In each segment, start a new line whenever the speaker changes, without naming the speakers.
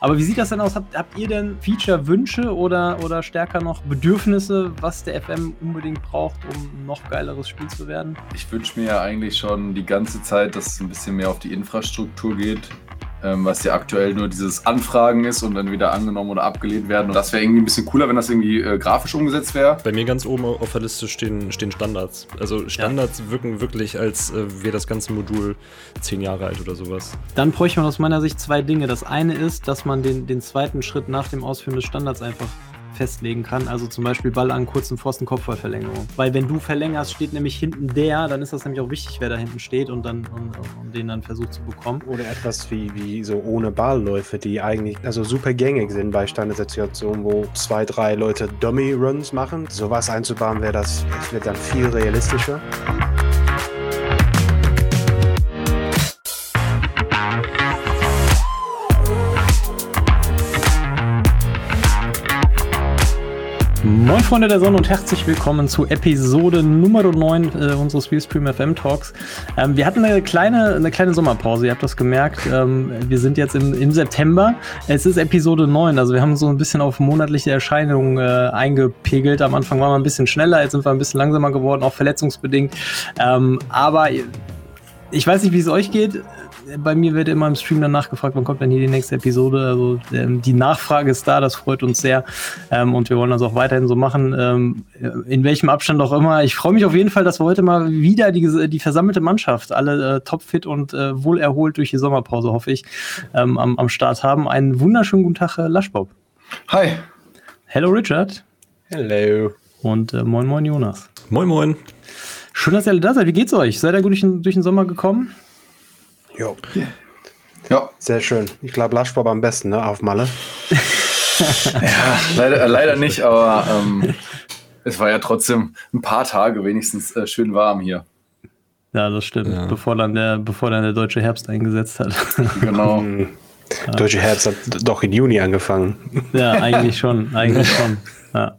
Aber wie sieht das denn aus? Habt, habt ihr denn Feature-Wünsche oder, oder stärker noch Bedürfnisse, was der FM unbedingt braucht, um ein noch geileres Spiel zu werden?
Ich wünsche mir ja eigentlich schon die ganze Zeit, dass es ein bisschen mehr auf die Infrastruktur geht ähm, was ja aktuell nur dieses Anfragen ist und dann wieder angenommen oder abgelehnt werden. Und das wäre irgendwie ein bisschen cooler, wenn das irgendwie äh, grafisch umgesetzt wäre.
Bei mir ganz oben auf der Liste stehen, stehen Standards. Also Standards ja. wirken wirklich, als äh, wäre das ganze Modul zehn Jahre alt oder sowas.
Dann bräuchte man aus meiner Sicht zwei Dinge. Das eine ist, dass man den, den zweiten Schritt nach dem Ausführen des Standards einfach festlegen kann. Also zum Beispiel Ball an kurzen Pfosten, Kopfballverlängerung. Weil wenn du verlängerst, steht nämlich hinten der, dann ist das nämlich auch wichtig, wer da hinten steht und dann und, und den dann versucht zu bekommen.
Oder etwas wie, wie so ohne Ballläufe, die eigentlich also super gängig sind bei Standardsituationen, wo zwei, drei Leute Dummy-Runs machen. Sowas einzubauen wäre das, das wird dann viel realistischer.
Moin Freunde der Sonne und herzlich willkommen zu Episode Nummer 9 äh, unseres Realstream FM Talks. Ähm, wir hatten eine kleine, eine kleine Sommerpause, ihr habt das gemerkt. Ähm, wir sind jetzt im, im September. Es ist Episode 9, also wir haben so ein bisschen auf monatliche Erscheinungen äh, eingepegelt. Am Anfang waren wir ein bisschen schneller, jetzt sind wir ein bisschen langsamer geworden, auch verletzungsbedingt. Ähm, aber ich weiß nicht, wie es euch geht bei mir wird immer im Stream danach gefragt, wann kommt denn hier die nächste Episode. Also ähm, die Nachfrage ist da, das freut uns sehr. Ähm, und wir wollen das auch weiterhin so machen, ähm, in welchem Abstand auch immer. Ich freue mich auf jeden Fall, dass wir heute mal wieder die, die versammelte Mannschaft, alle äh, topfit und äh, wohlerholt durch die Sommerpause, hoffe ich, ähm, am, am Start haben. Einen wunderschönen guten Tag, äh, Laschbob.
Hi.
Hello, Richard.
Hello.
Und äh, moin, moin, Jonas.
Moin, moin.
Schön, dass ihr alle da seid. Wie geht's euch? Seid ihr gut durch den, durch den Sommer gekommen?
Jo. Ja. Sehr schön. Ich glaube, Lasch war am besten, ne? Auf Malle.
ja, leider, äh, leider nicht, aber ähm, es war ja trotzdem ein paar Tage wenigstens äh, schön warm hier.
Ja, das stimmt. Ja. Bevor, dann der, bevor dann der deutsche Herbst eingesetzt hat.
Genau.
Der deutsche Herbst hat doch in Juni angefangen.
Ja, eigentlich schon. Eigentlich schon. Ja.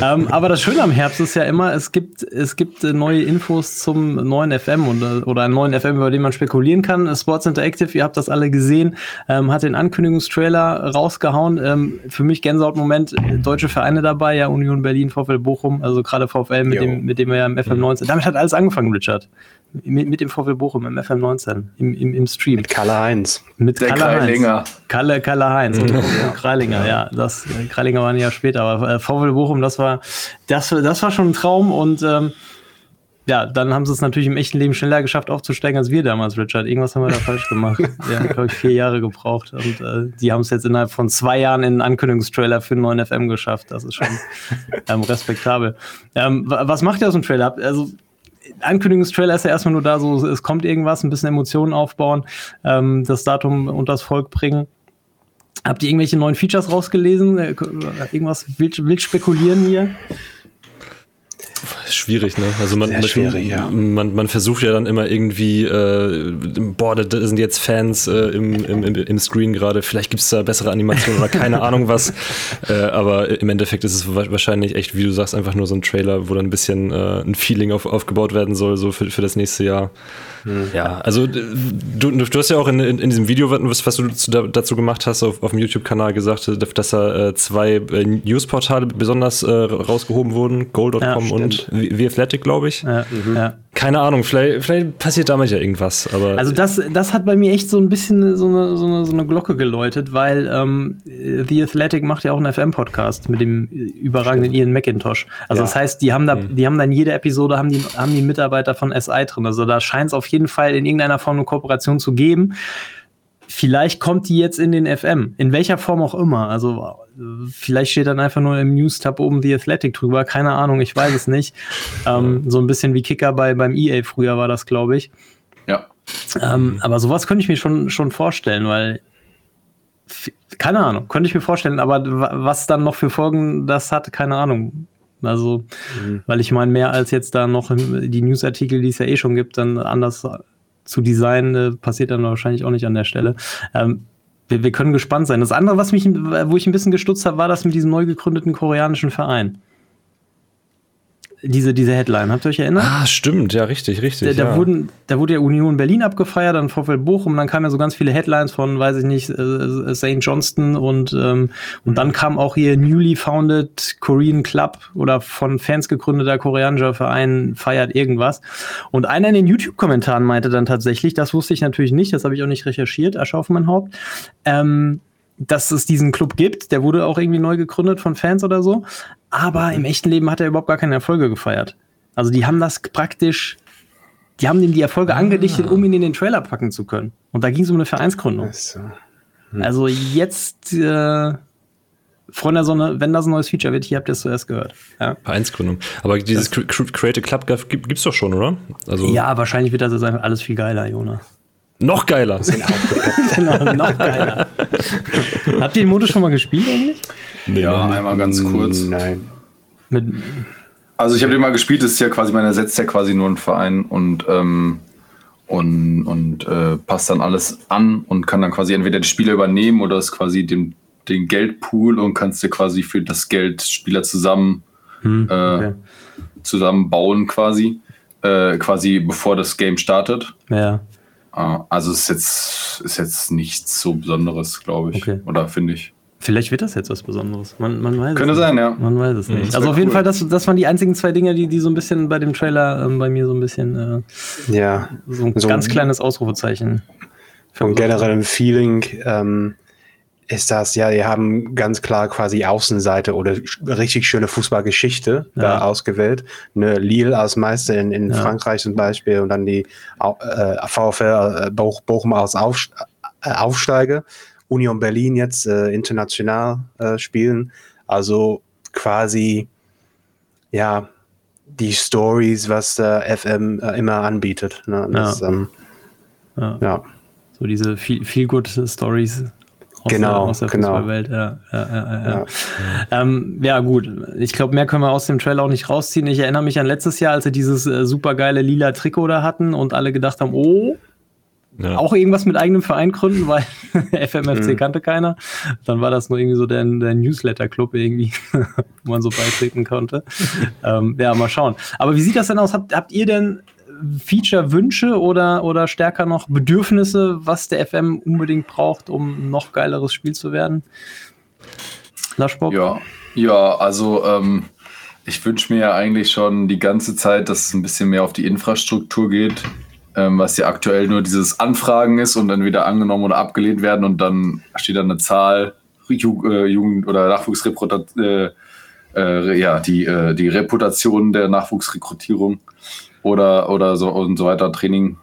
ähm, aber das Schöne am Herbst ist ja immer, es gibt, es gibt äh, neue Infos zum neuen FM und, äh, oder einen neuen FM, über den man spekulieren kann. Sports Interactive, ihr habt das alle gesehen, ähm, hat den Ankündigungstrailer rausgehauen. Ähm, für mich Gänsehautmoment, äh, deutsche Vereine dabei, ja, Union Berlin, VfL Bochum, also gerade VfL, mit dem, mit dem wir ja im FM 19. Damit hat alles angefangen, Richard mit, mit dem VfL Bochum im FM19 im, im, im Stream.
Mit Kalle Heinz.
Mit
Der Kalle Kreilinger.
Heinz. Kalle, Kalle Heinz und, und Kreilinger, ja. Das, Kreilinger war ein Jahr später, aber äh, VfL Bochum, das war, das, das war schon ein Traum und ähm, ja, dann haben sie es natürlich im echten Leben schneller geschafft aufzusteigen als wir damals, Richard. Irgendwas haben wir da falsch gemacht. Wir haben, glaube ich, vier Jahre gebraucht und äh, die haben es jetzt innerhalb von zwei Jahren in einen Ankündigungstrailer für einen neuen FM geschafft. Das ist schon ähm, respektabel. Ähm, was macht ihr aus dem Trailer? Also Ankündigungstrailer ist ja erstmal nur da, so es kommt irgendwas, ein bisschen Emotionen aufbauen, ähm, das Datum und das Volk bringen. Habt ihr irgendwelche neuen Features rausgelesen? Äh, irgendwas wild, wild spekulieren hier?
Schwierig, ne? Also man, man, ja. man, man, versucht ja dann immer irgendwie, äh, boah, da sind jetzt Fans äh, im, im, im Screen gerade, vielleicht gibt es da bessere Animationen oder keine Ahnung was. Äh, aber im Endeffekt ist es wahrscheinlich echt, wie du sagst, einfach nur so ein Trailer, wo dann ein bisschen äh, ein Feeling auf, aufgebaut werden soll, so für, für das nächste Jahr. Hm. Ja, also du, du hast ja auch in, in, in diesem Video, was, was du dazu gemacht hast, auf, auf dem YouTube-Kanal gesagt, dass da äh, zwei äh, Newsportale besonders rausgehoben wurden, Gold.com ja, und The Athletic, glaube ich. Ja, mhm. ja. Keine Ahnung, vielleicht, vielleicht passiert damals ja irgendwas. Aber
also das, das hat bei mir echt so ein bisschen so eine, so eine, so eine Glocke geläutet, weil ähm, The Athletic macht ja auch einen FM-Podcast mit dem überragenden Ian McIntosh. Also das heißt, die haben da, mhm. die haben dann jede Episode haben die, haben die Mitarbeiter von SI drin. Also da scheint es auf jeden Fall in irgendeiner Form eine Kooperation zu geben. Vielleicht kommt die jetzt in den FM, in welcher Form auch immer. Also vielleicht steht dann einfach nur im News-Tab oben The Athletic drüber, keine Ahnung, ich weiß es nicht. ähm, so ein bisschen wie Kicker bei, beim EA früher war das, glaube ich.
Ja.
Ähm, aber sowas könnte ich mir schon, schon vorstellen, weil keine Ahnung, könnte ich mir vorstellen, aber was dann noch für Folgen das hat, keine Ahnung. Also, mhm. weil ich meine, mehr als jetzt da noch die Newsartikel, die es ja eh schon gibt, dann anders zu designen, äh, passiert dann wahrscheinlich auch nicht an der Stelle. Ähm, wir, wir, können gespannt sein. Das andere, was mich, wo ich ein bisschen gestutzt habe, war das mit diesem neu gegründeten koreanischen Verein. Diese, diese Headline, habt ihr euch erinnert?
Ah, stimmt, ja, richtig, richtig.
Da, da,
ja.
wurden, da wurde ja Union Berlin abgefeiert, dann VfL Bochum, dann kamen ja so ganz viele Headlines von, weiß ich nicht, äh, St. Johnston und, ähm, und dann kam auch hier newly founded Korean Club oder von Fans gegründeter koreanischer Verein feiert irgendwas. Und einer in den YouTube-Kommentaren meinte dann tatsächlich, das wusste ich natürlich nicht, das habe ich auch nicht recherchiert, Asche auf mein Haupt, ähm, dass es diesen Club gibt. Der wurde auch irgendwie neu gegründet von Fans oder so. Aber im echten Leben hat er überhaupt gar keine Erfolge gefeiert. Also die haben das praktisch, die haben ihm die Erfolge ah. angedichtet, um ihn in den Trailer packen zu können. Und da ging es um eine Vereinsgründung. So. Hm. Also jetzt, äh, Freunde der Sonne, wenn das ein neues Feature wird, hier habt ihr es zuerst gehört.
Ja. Vereinsgründung. Aber dieses das Create a Club gibt es doch schon, oder?
Also ja, wahrscheinlich wird das jetzt einfach alles viel geiler, Jonas.
Noch geiler.
genau, noch geiler. Habt ihr den Modus schon mal gespielt eigentlich?
Nee, ja, einmal ganz kurz.
Nein.
Mit also ich habe den mal gespielt, das ist ja quasi, man ersetzt ja quasi nur einen Verein und, ähm, und, und äh, passt dann alles an und kann dann quasi entweder die Spieler übernehmen oder ist quasi den, den Geldpool und kannst dir quasi für das Geld Spieler zusammen hm, äh, okay. zusammenbauen quasi. Äh, quasi bevor das Game startet.
Ja.
Ah, also ist jetzt, ist jetzt nichts so Besonderes, glaube ich. Okay. Oder finde ich.
Vielleicht wird das jetzt was Besonderes. Man, man weiß
Könnte es sein, ja.
Man weiß es nicht. Also auf jeden cool. Fall, das, das waren die einzigen zwei Dinge, die, die so ein bisschen bei dem Trailer ähm, bei mir so ein bisschen
äh, ja.
so ein so ganz kleines Ausrufezeichen.
Vom generellen Feeling ähm, ist das, ja, die haben ganz klar quasi Außenseite oder richtig schöne Fußballgeschichte ja. da ausgewählt. Ne, Lille als Meister in, in ja. Frankreich zum Beispiel und dann die äh, VfL äh, Bochum als Auf, äh, Aufsteiger. Union Berlin jetzt äh, international äh, spielen. Also quasi, ja, die Stories, was der FM äh, immer anbietet. Ne? Das,
ja. Ähm, ja. ja. So diese viel, viel good Stories
aus genau, der, aus
der
genau.
Fußballwelt. Ja, ja, ja, ja. Ja. Ähm, ja gut. Ich glaube, mehr können wir aus dem Trailer auch nicht rausziehen. Ich erinnere mich an letztes Jahr, als sie dieses äh, supergeile lila Trikot da hatten und alle gedacht haben, oh, ja. Auch irgendwas mit eigenem Verein gründen, weil FMFC mhm. kannte keiner. Dann war das nur irgendwie so der, der Newsletter-Club irgendwie, wo man so beitreten konnte. ähm, ja, mal schauen. Aber wie sieht das denn aus? Habt, habt ihr denn Feature-Wünsche oder, oder stärker noch Bedürfnisse, was der FM unbedingt braucht, um ein noch geileres Spiel zu werden?
Laschbock? Ja, ja also ähm, ich wünsche mir ja eigentlich schon die ganze Zeit, dass es ein bisschen mehr auf die Infrastruktur geht ähm, was ja aktuell nur dieses Anfragen ist und dann wieder angenommen oder abgelehnt werden und dann steht da eine Zahl, äh, Jugend- oder Nachwuchsreputation, äh, äh, ja, die, äh, die Reputation der Nachwuchsrekrutierung oder, oder so und so weiter, Training.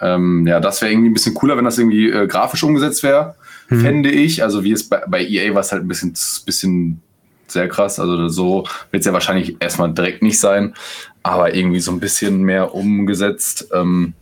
Ähm, ja, das wäre irgendwie ein bisschen cooler, wenn das irgendwie äh, grafisch umgesetzt wäre, hm. fände ich. Also wie es bei, bei EA war es halt ein bisschen, bisschen sehr krass. Also so wird es ja wahrscheinlich erstmal direkt nicht sein, aber irgendwie so ein bisschen mehr umgesetzt. Ähm,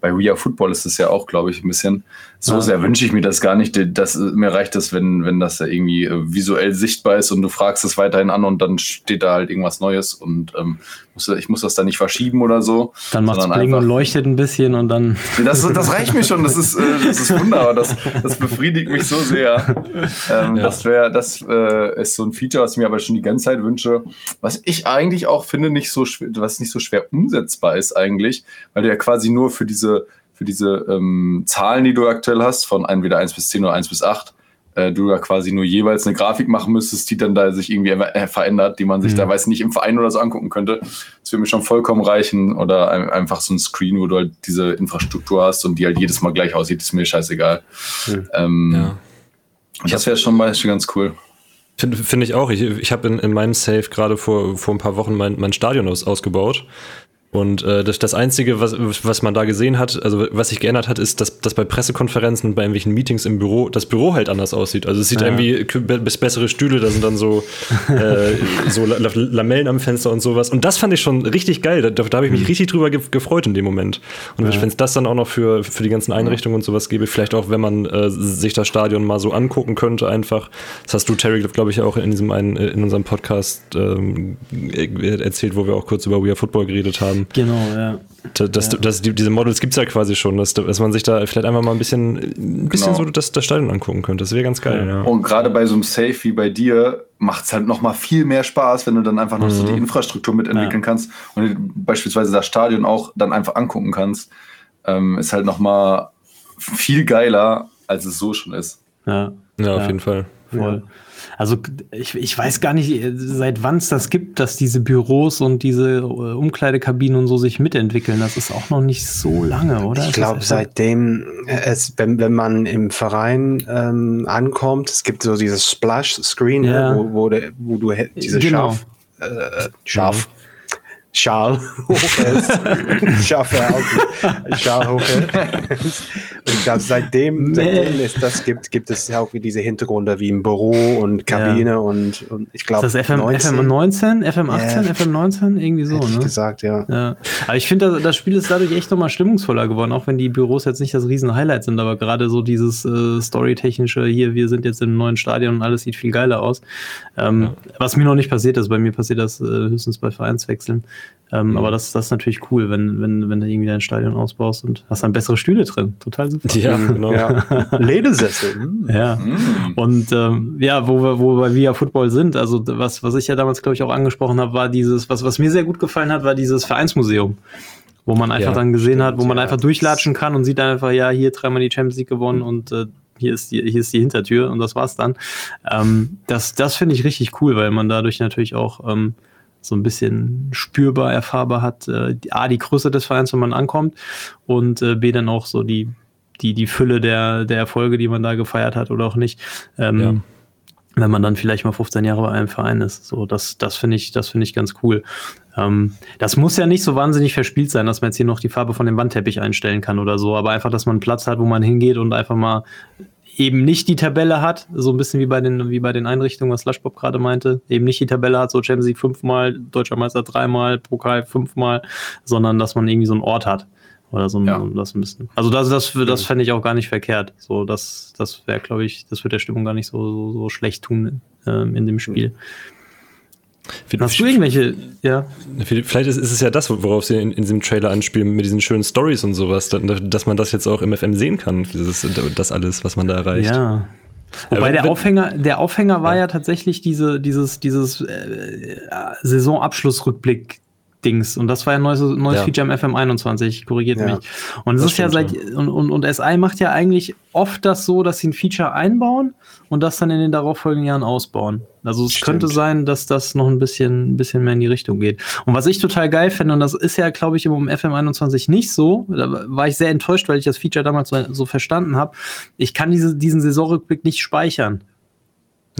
bei We Are Football ist es ja auch, glaube ich, ein bisschen. So ja. sehr wünsche ich mir das gar nicht. Das, mir reicht das, wenn, wenn das irgendwie äh, visuell sichtbar ist und du fragst es weiterhin an und dann steht da halt irgendwas Neues und ähm, muss, ich muss das dann nicht verschieben oder so.
Dann macht es Bling und leuchtet ein bisschen und dann.
Das, das reicht mir schon. Das ist, äh, das ist wunderbar. Das, das befriedigt mich so sehr. Ähm, ja. Das wäre, das äh, ist so ein Feature, was ich mir aber schon die ganze Zeit wünsche. Was ich eigentlich auch finde, nicht so schwer, was nicht so schwer umsetzbar ist eigentlich, weil du ja quasi nur für diese für diese ähm, Zahlen, die du aktuell hast, von entweder 1 bis 10 oder 1 bis 8, äh, du ja quasi nur jeweils eine Grafik machen müsstest, die dann da sich irgendwie äh, verändert, die man sich mhm. da weiß nicht im Verein oder so angucken könnte. Das würde mir schon vollkommen reichen. Oder ein, einfach so ein Screen, wo du halt diese Infrastruktur hast und die halt jedes Mal gleich aussieht, ist mir scheißegal. Mhm. Ähm, ja. Das wäre schon mal ganz cool.
Finde find ich auch. Ich, ich habe in, in meinem Safe gerade vor, vor ein paar Wochen mein, mein Stadion aus, ausgebaut. Und äh, das, das Einzige, was, was man da gesehen hat, also was sich geändert hat, ist, dass, dass bei Pressekonferenzen und bei irgendwelchen Meetings im Büro das Büro halt anders aussieht. Also es sieht ja. irgendwie bis bessere Stühle, da sind dann so, äh, so Lamellen am Fenster und sowas. Und das fand ich schon richtig geil. Da, da habe ich mich mhm. richtig drüber gefreut in dem Moment. Und ja. wenn es das dann auch noch für, für die ganzen Einrichtungen und sowas gäbe, vielleicht auch, wenn man äh, sich das Stadion mal so angucken könnte, einfach. Das hast du, Terry, glaube ich, auch in diesem einen, in unserem Podcast ähm, erzählt, wo wir auch kurz über We Are Football geredet haben Ähm,
genau, ja.
Das, das, das, die, diese Models gibt es ja quasi schon, dass, dass man sich da vielleicht einfach mal ein bisschen, ein bisschen genau. so das, das Stadion angucken könnte. Das wäre ganz geil. Ja.
Und gerade bei so einem Safe wie bei dir macht es halt noch mal viel mehr Spaß, wenn du dann einfach noch mhm. so die Infrastruktur mitentwickeln ja. kannst und beispielsweise das Stadion auch dann einfach angucken kannst. Ähm, ist halt noch mal viel geiler, als es so schon ist.
Ja, ja auf jeden Fall.
Voll. Also ich, ich weiß gar nicht, seit wann es das gibt, dass diese Büros und diese äh, Umkleidekabinen und so sich mitentwickeln. Das ist auch noch nicht so lange, oder?
Ich glaube, seitdem es, wenn, wenn man im Verein ähm, ankommt, es gibt so dieses Splash-Screen, ja. wo, wo, de, wo, du diese genau. Schaf, äh, Schaf, mhm. Schal hochhältst. Schaffe Schal hochhältst. Und ich glaube, seitdem, seitdem es das gibt, gibt es auch wie diese Hintergründe wie im Büro und Kabine ja. und, und ich glaube.
Das FM, 19, FM 19, FM 18, yeah. FM 19, irgendwie so,
Hätte
ne?
gesagt, ja.
ja. Aber ich finde, das, das, Spiel ist dadurch echt nochmal stimmungsvoller geworden, auch wenn die Büros jetzt nicht das riesen Highlight sind, aber gerade so dieses äh, Storytechnische hier, wir sind jetzt im neuen Stadion und alles sieht viel geiler aus. Ähm, ja. Was mir noch nicht passiert ist, bei mir passiert das äh, höchstens bei Vereinswechseln. Ähm, mhm. Aber das, das ist natürlich cool, wenn, wenn, wenn du irgendwie dein Stadion ausbaust und hast dann bessere Stühle drin. Total super.
Ja, genau.
Ja. Ledersessel.
Mhm. Ja. Mhm. Und ähm, ja, wo wir, wo wir via Football sind, also was, was ich ja damals, glaube ich, auch angesprochen habe, war dieses, was, was mir sehr gut gefallen hat, war dieses Vereinsmuseum wo man einfach ja, dann gesehen stimmt, hat, wo man ja, einfach durchlatschen kann und sieht einfach, ja, hier dreimal die Champions League gewonnen und äh, hier ist die, hier ist die Hintertür und das war's dann. Ähm, das das finde ich richtig cool, weil man dadurch natürlich auch ähm, so ein bisschen spürbar, erfahrbar hat, äh, A, die Größe des Vereins, wenn man ankommt und äh, B, dann auch so die, die, die Fülle der, der Erfolge, die man da gefeiert hat oder auch nicht. Ähm, ja. Wenn man dann vielleicht mal 15 Jahre bei einem Verein ist. So, das, das finde ich, das finde ich ganz cool. Ähm, das muss ja nicht so wahnsinnig verspielt sein, dass man jetzt hier noch die Farbe von dem Wandteppich einstellen kann oder so, aber einfach, dass man einen Platz hat, wo man hingeht und einfach mal eben nicht die Tabelle hat, so ein bisschen wie bei den, wie bei den Einrichtungen, was Lushbob gerade meinte, eben nicht die Tabelle hat, so Champions League fünfmal, Deutscher Meister dreimal, Pokal fünfmal, sondern dass man irgendwie so einen Ort hat. Oder so ja. das ein bisschen. Also das, das, das fände ich auch gar nicht verkehrt. So, das, das wäre, glaube ich, das wird der Stimmung gar nicht so, so, so schlecht tun ähm, in dem Spiel. Mhm. Hast du irgendwelche, ja?
Vielleicht ist, ist, es ja das, worauf sie in, in, diesem Trailer anspielen, mit diesen schönen Stories und sowas, dass man das jetzt auch im FM sehen kann, dieses, das alles, was man da erreicht.
Ja. Wobei Aber, der Aufhänger, der Aufhänger war ja, ja tatsächlich diese, dieses, dieses äh, Saisonabschlussrückblick Dings. Und das war ja ein neues, neues ja. Feature im FM21, korrigiert ja. mich. Und es ist ja seit, und, und, und SI macht ja eigentlich oft das so, dass sie ein Feature einbauen und das dann in den darauffolgenden Jahren ausbauen. Also es stimmt. könnte sein, dass das noch ein bisschen, ein bisschen mehr in die Richtung geht. Und was ich total geil finde, und das ist ja, glaube ich, im FM21 nicht so, da war ich sehr enttäuscht, weil ich das Feature damals so, so verstanden habe. Ich kann diese, diesen Saisonrückblick nicht speichern.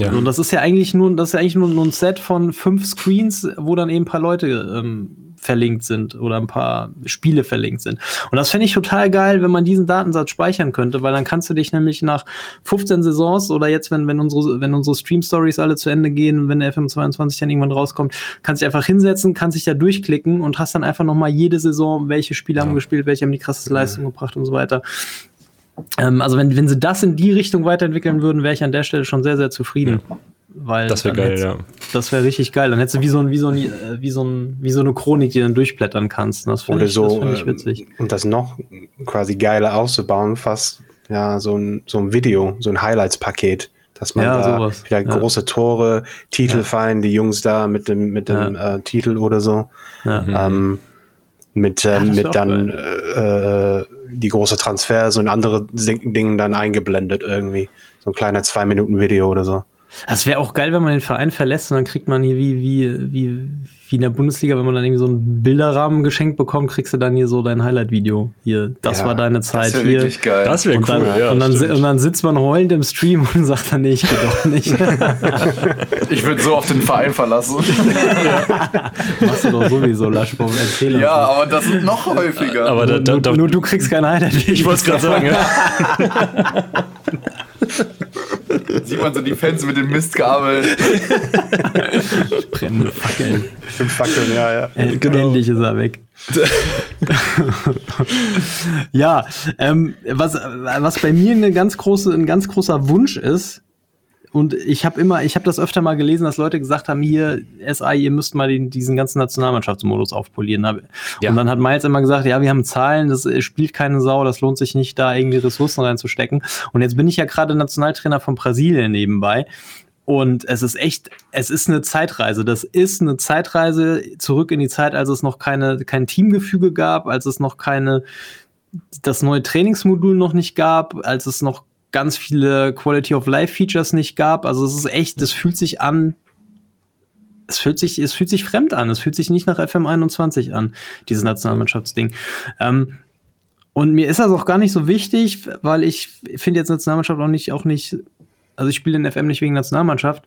Ja. Und das ist ja eigentlich nur, das ist ja eigentlich nur, ein Set von fünf Screens, wo dann eben ein paar Leute ähm, verlinkt sind oder ein paar Spiele verlinkt sind. Und das fände ich total geil, wenn man diesen Datensatz speichern könnte, weil dann kannst du dich nämlich nach 15 Saisons oder jetzt, wenn, wenn unsere, wenn unsere Stream-Stories alle zu Ende gehen, wenn der FM22 dann irgendwann rauskommt, kannst du dich einfach hinsetzen, kannst dich da durchklicken und hast dann einfach nochmal jede Saison, welche Spiele ja. haben gespielt, welche haben die krasseste Leistung gebracht und so weiter. Ähm, also wenn, wenn sie das in die Richtung weiterentwickeln würden, wäre ich an der Stelle schon sehr, sehr zufrieden. Ja. Weil
das wäre geil,
ja. Das wäre richtig geil. Dann hättest du wie so, ein, wie, so ein, äh, wie, so ein, wie so eine Chronik, die du dann durchblättern kannst. Das finde ich, so, das ich äh, witzig.
Und das noch quasi geiler auszubauen, fast ja, so ein, so ein Video, so ein Highlights-Paket dass man ja, da sowas. ja, große Tore, Titel ja. feiern, die Jungs da mit dem, mit dem ja. äh, Titel oder so. Ähm, mit, äh, mit dann äh, die große Transfers und andere Dinge dann eingeblendet irgendwie. So ein kleiner zwei Minuten Video oder so.
Das wäre auch geil, wenn man den Verein verlässt und dann kriegt man hier wie, wie, wie, wie in der Bundesliga, wenn man dann irgendwie so einen Bilderrahmen geschenkt bekommt, kriegst du dann hier so dein Highlight-Video. Hier, das ja, war deine Zeit das hier.
Geil. Das wäre cool.
Dann,
ja,
und, dann, und, dann, sitzt man heulend im Stream und sagt dann, nee, ich geh doch nicht.
ich würde so auf den Verein verlassen.
ja. Machst du doch sowieso, Laschbaum, erzähl
Ja, aber das ist noch häufiger.
Aber da, da, nur, nur, du kriegst kein Highlight-Video.
Ich wollte es gerade sagen, ja.
Sieht man so die Fans mit dem Mistgabel.
Brennende Fackeln.
Fünf Fackeln, ja, ja.
Äh, genau. Endlich ist er weg. ja, ähm, was, was bei mir eine ganz große, ein ganz großer Wunsch ist, und ich habe immer, ich habe das öfter mal gelesen, dass Leute gesagt haben, hier, SI, ihr müsst mal den, diesen ganzen Nationalmannschaftsmodus aufpolieren. Ja. Und dann hat Miles immer gesagt, ja, wir haben Zahlen, das spielt keine Sau, das lohnt sich nicht, da irgendwie Ressourcen reinzustecken. Und jetzt bin ich ja gerade Nationaltrainer von Brasilien nebenbei. Und es ist echt, es ist eine Zeitreise. Das ist eine Zeitreise zurück in die Zeit, als es noch keine, kein Teamgefüge gab, als es noch keine, das neue Trainingsmodul noch nicht gab, als es noch ganz viele Quality of Life Features nicht gab. Also es ist echt, es fühlt sich an, es fühlt sich, es fühlt sich fremd an. Es fühlt sich nicht nach FM21 an, dieses Nationalmannschaftsding. Ähm, und mir ist das auch gar nicht so wichtig, weil ich finde jetzt Nationalmannschaft auch nicht, auch nicht, also ich spiele den FM nicht wegen Nationalmannschaft.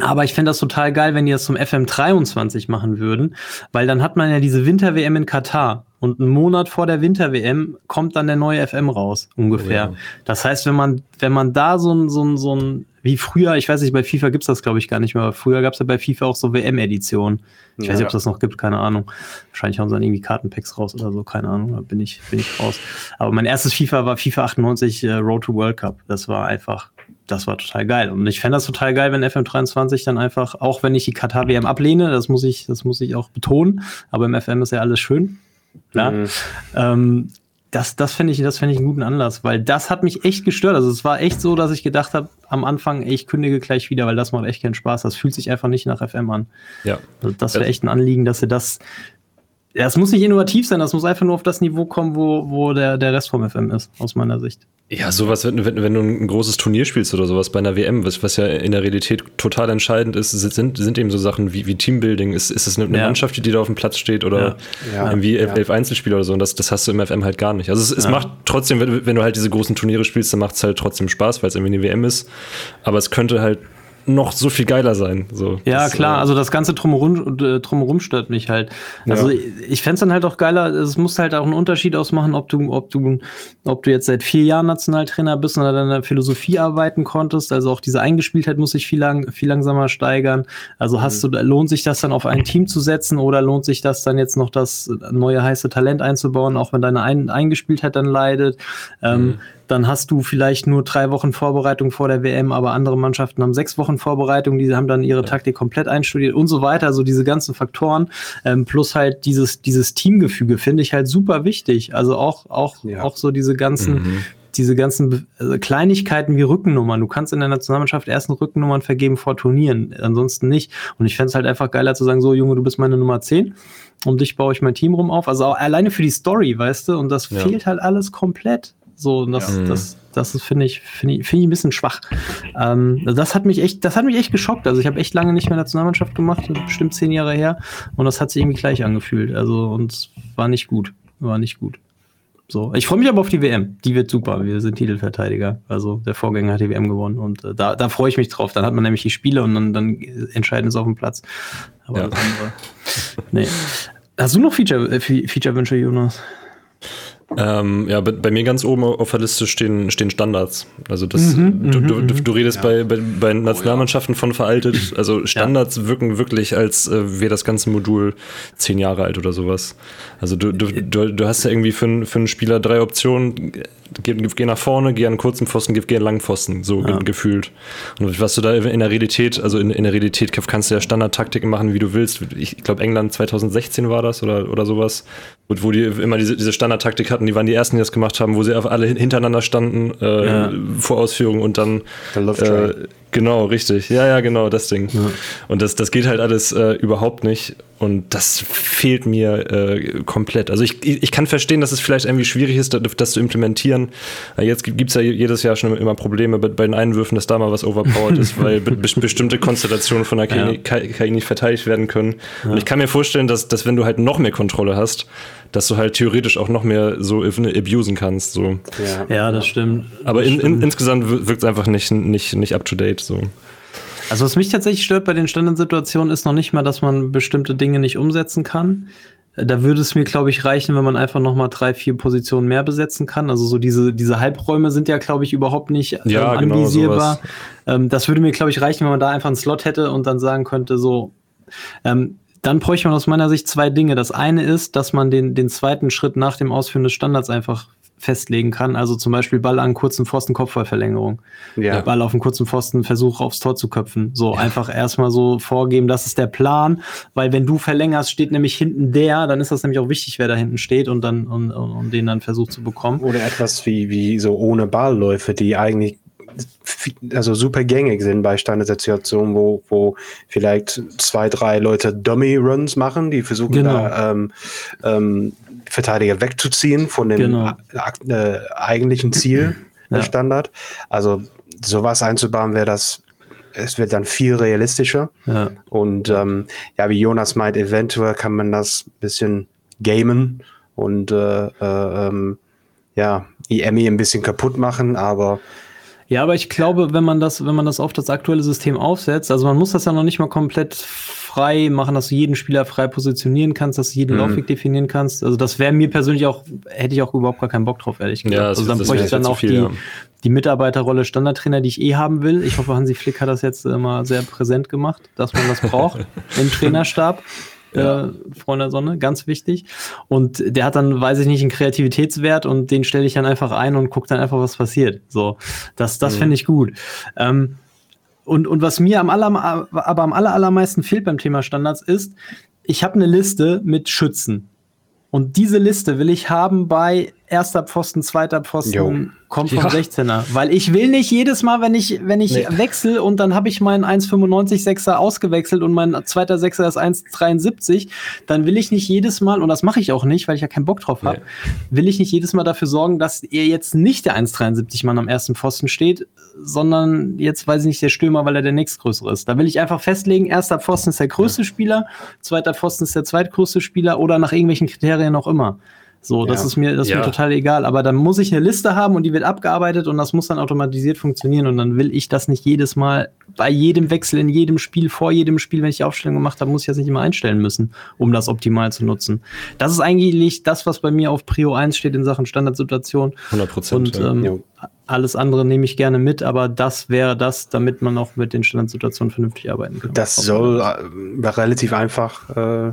Aber ich fände das total geil, wenn die das zum FM23 machen würden, weil dann hat man ja diese Winter-WM in Katar. Und einen Monat vor der Winter-WM kommt dann der neue FM raus, ungefähr. Oh ja. Das heißt, wenn man, wenn man da so ein, so ein, so ein, wie früher, ich weiß nicht, bei FIFA gibt's das, glaube ich, gar nicht mehr, aber früher gab's ja bei FIFA auch so WM-Editionen. Ich ja. weiß nicht, ob es das noch gibt, keine Ahnung. Wahrscheinlich haben sie dann irgendwie Kartenpacks raus oder so, keine Ahnung, da bin ich, bin ich raus. Aber mein erstes FIFA war FIFA 98 äh, Road to World Cup. Das war einfach, das war total geil. Und ich fände das total geil, wenn FM23 dann einfach, auch wenn ich die Katar WM ablehne, das muss ich, das muss ich auch betonen, aber im FM ist ja alles schön, ja? Mhm. Ähm, das, das finde ich, das finde ich einen guten Anlass, weil das hat mich echt gestört. Also es war echt so, dass ich gedacht habe am Anfang, ey, ich kündige gleich wieder, weil das macht echt keinen Spaß. Das fühlt sich einfach nicht nach FM an. Ja. Also das wäre echt ein Anliegen, dass sie das. Ja, es muss nicht innovativ sein, das muss einfach nur auf das Niveau kommen, wo, wo der, der Rest vom FM ist, aus meiner Sicht.
Ja, sowas, wenn, wenn, wenn du ein großes Turnier spielst oder sowas bei einer WM, was, was ja in der Realität total entscheidend ist, sind, sind eben so Sachen wie, wie Teambuilding. Ist, ist es eine, eine ja. Mannschaft, die da auf dem Platz steht oder ja. irgendwie elf, elf, Einzelspieler oder so? Und das, das hast du im FM halt gar nicht. Also es, es macht trotzdem, wenn, wenn, du halt diese großen Turniere spielst, dann macht es halt trotzdem Spaß, weil es irgendwie eine WM ist. Aber es könnte halt noch so viel geiler sein. So,
ja, das, klar, äh, also das ganze Drumherum, äh, drumherum stört mich halt. Also ja. ich, ich fände es dann halt auch geiler, es muss halt auch einen Unterschied ausmachen, ob du, ob du, ob du jetzt seit vier Jahren Nationaltrainer bist und an deiner Philosophie arbeiten konntest. Also auch diese Eingespieltheit muss sich viel, lang, viel langsamer steigern. Also hast mhm. du, lohnt sich das dann auf ein Team zu setzen oder lohnt sich das dann jetzt noch das neue heiße Talent einzubauen, auch wenn deine ein Eingespieltheit dann leidet? Ähm, mhm dann hast du vielleicht nur drei Wochen Vorbereitung vor der WM, aber andere Mannschaften haben sechs Wochen Vorbereitung, die haben dann ihre Taktik komplett einstudiert und so weiter. Also diese ganzen Faktoren ähm, plus halt dieses, dieses Teamgefüge finde ich halt super wichtig. Also auch, auch, ja. auch so diese ganzen, mhm diese ganzen also Kleinigkeiten wie Rückennummern. Du kannst in der Nationalmannschaft ersten Rückennummern vergeben vor Turnieren, ansonsten nicht. Und ich fände es halt einfach geiler zu sagen, so Junge, du bist meine Nummer 10, um dich baue ich mein Team rum auf. Also auch alleine für die Story, weißt du, und das ja. fehlt halt alles komplett. So, das, ja. das, das ist, finde ich, finde ich, find ich ein bisschen schwach. Ähm, das hat mich echt, das hat mich echt geschockt. Also ich habe echt lange nicht mehr Nationalmannschaft gemacht, bestimmt zehn Jahre her, und das hat sich irgendwie gleich angefühlt. Also, und war nicht gut. War nicht gut. So. Ich freue mich aber auf die WM. Die wird super. Wir sind Titelverteidiger. Also der Vorgänger hat die WM gewonnen und äh, da, da freue ich mich drauf. Dann hat man nämlich die Spiele und dann, dann entscheiden es auf dem Platz. Aber ja. das andere. Nee. Hast du noch Feature, äh, Feature-Wünsche, Jonas?
Ähm, ja, bei, bei, mir ganz oben auf der Liste stehen, stehen Standards. Also das, mhm, du, du, du, du, redest ja. bei, bei, bei, Nationalmannschaften von veraltet. Also Standards ja. wirken wirklich, als äh, wäre das ganze Modul zehn Jahre alt oder sowas. Also du, du, du, du hast ja irgendwie für, für einen Spieler drei Optionen geh, geh nach vorne, geh an einen kurzen Pfosten, geh, geh an einen langen Pfosten, so ja. gefühlt. Und was du da in der Realität, also in, in der Realität kannst du ja Standardtaktiken machen, wie du willst. Ich glaube, England 2016 war das oder, oder sowas, wo die immer diese, diese Standardtaktik hatten, die waren die ersten, die das gemacht haben, wo sie alle hintereinander standen äh, ja. vor Ausführung und dann äh, Genau, richtig. Ja, ja, genau, das Ding. Ja. Und das, das geht halt alles äh, überhaupt nicht. Und das fehlt mir äh, komplett. Also ich, ich kann verstehen, dass es vielleicht irgendwie schwierig ist, das zu implementieren. Jetzt gibt es ja jedes Jahr schon immer Probleme bei, den Einwürfen, dass da mal was overpowered ist, weil be bestimmte Konstellationen von der KI, ja. KI, nicht verteidigt werden können. Ja. Und ich kann mir vorstellen, dass, dass wenn du halt noch mehr Kontrolle hast, dass du halt theoretisch auch noch mehr so abusen kannst. So.
Ja. ja, das stimmt.
Aber
das
in, in, insgesamt wirkt es einfach nicht, nicht, nicht up to date. So.
Also was mich tatsächlich stört bei den Standardsituationen ist noch nicht mal, dass man bestimmte Dinge nicht umsetzen kann. Da würde es mir, glaube ich, reichen, wenn man einfach noch mal drei, vier Positionen mehr besetzen kann. Also so diese, diese Halbräume sind ja, glaube ich, überhaupt nicht ähm, ja, genau, anvisierbar. Genau ähm, das würde mir, glaube ich, reichen, wenn man da einfach einen Slot hätte und dann sagen könnte, so, ähm, dann bräuchte man aus meiner Sicht zwei Dinge. Das eine ist, dass man den, den zweiten Schritt nach dem Ausführen des Standards einfach festlegen kann. Also zum Beispiel Ball an kurzen Pfosten, Kopfballverlängerung. Ja. Ball auf einen kurzen Pfosten, Versuch aufs Tor zu köpfen. So ja. einfach erstmal so vorgeben, das ist der Plan, weil wenn du verlängerst, steht nämlich hinten der, dann ist das nämlich auch wichtig, wer da hinten steht und dann und, und, und den dann versucht zu bekommen.
Oder etwas wie, wie so ohne Ballläufe, die eigentlich also super gängig sind bei Standardsituationen, wo, wo vielleicht zwei, drei Leute Dummy-Runs machen, die versuchen genau. da ähm, ähm, Verteidiger wegzuziehen von dem genau. äh, eigentlichen Ziel ja. Standard. Also sowas einzubauen wäre das, es wird dann viel realistischer. Ja. Und ähm, ja, wie Jonas meint, eventuell kann man das ein bisschen gamen und äh, äh, ähm, ja, IMI ein bisschen kaputt machen, aber
ja, aber ich glaube, wenn man das, wenn man das auf das aktuelle System aufsetzt, also man muss das ja noch nicht mal komplett frei machen, dass du jeden Spieler frei positionieren kannst, dass du jeden mhm. Laufweg definieren kannst. Also das wäre mir persönlich auch, hätte ich auch überhaupt gar keinen Bock drauf, ehrlich gesagt. Ja, also dann bräuchte ich dann auch viel, die, ja. die Mitarbeiterrolle Standardtrainer, die ich eh haben will. Ich hoffe, Hansi Flick hat das jetzt immer sehr präsent gemacht, dass man das braucht im Trainerstab ja. äh, Freunde der Sonne, ganz wichtig. Und der hat dann, weiß ich nicht, einen Kreativitätswert und den stelle ich dann einfach ein und gucke dann einfach, was passiert. So, das, das mhm. finde ich gut. Ähm, und, und was mir am aller, aber am aller, allermeisten fehlt beim Thema Standards ist, ich habe eine Liste mit Schützen. Und diese Liste will ich haben bei erster Pfosten, zweiter Pfosten, jo. kommt vom ja. 16er. Weil ich will nicht jedes Mal, wenn ich, wenn ich nee. wechsle und dann habe ich meinen 1,95 Sechser ausgewechselt und mein zweiter Sechser ist 1,73, dann will ich nicht jedes Mal, und das mache ich auch nicht, weil ich ja keinen Bock drauf habe, nee. will ich nicht jedes Mal dafür sorgen, dass er jetzt nicht der 1,73 Mann am ersten Pfosten steht, sondern jetzt weiß ich nicht der Stürmer, weil er der nächstgrößere ist. Da will ich einfach festlegen, erster Pfosten ist der größte ja. Spieler, zweiter Pfosten ist der zweitgrößte Spieler oder nach irgendwelchen Kriterien auch immer. So, das ja. ist mir, das ist ja. mir total egal. Aber dann muss ich eine Liste haben und die wird abgearbeitet und das muss dann automatisiert funktionieren. Und dann will ich das nicht jedes Mal bei jedem Wechsel in jedem Spiel, vor jedem Spiel, wenn ich die Aufstellung gemacht habe, muss ich das nicht immer einstellen müssen, um das optimal zu nutzen. Das ist eigentlich das, was bei mir auf Prio 1 steht in Sachen Standardsituation.
100 Prozent. Und ähm,
ja. alles andere nehme ich gerne mit, aber das wäre das, damit man auch mit den Standardsituationen vernünftig arbeiten kann.
Das soll äh, relativ einfach äh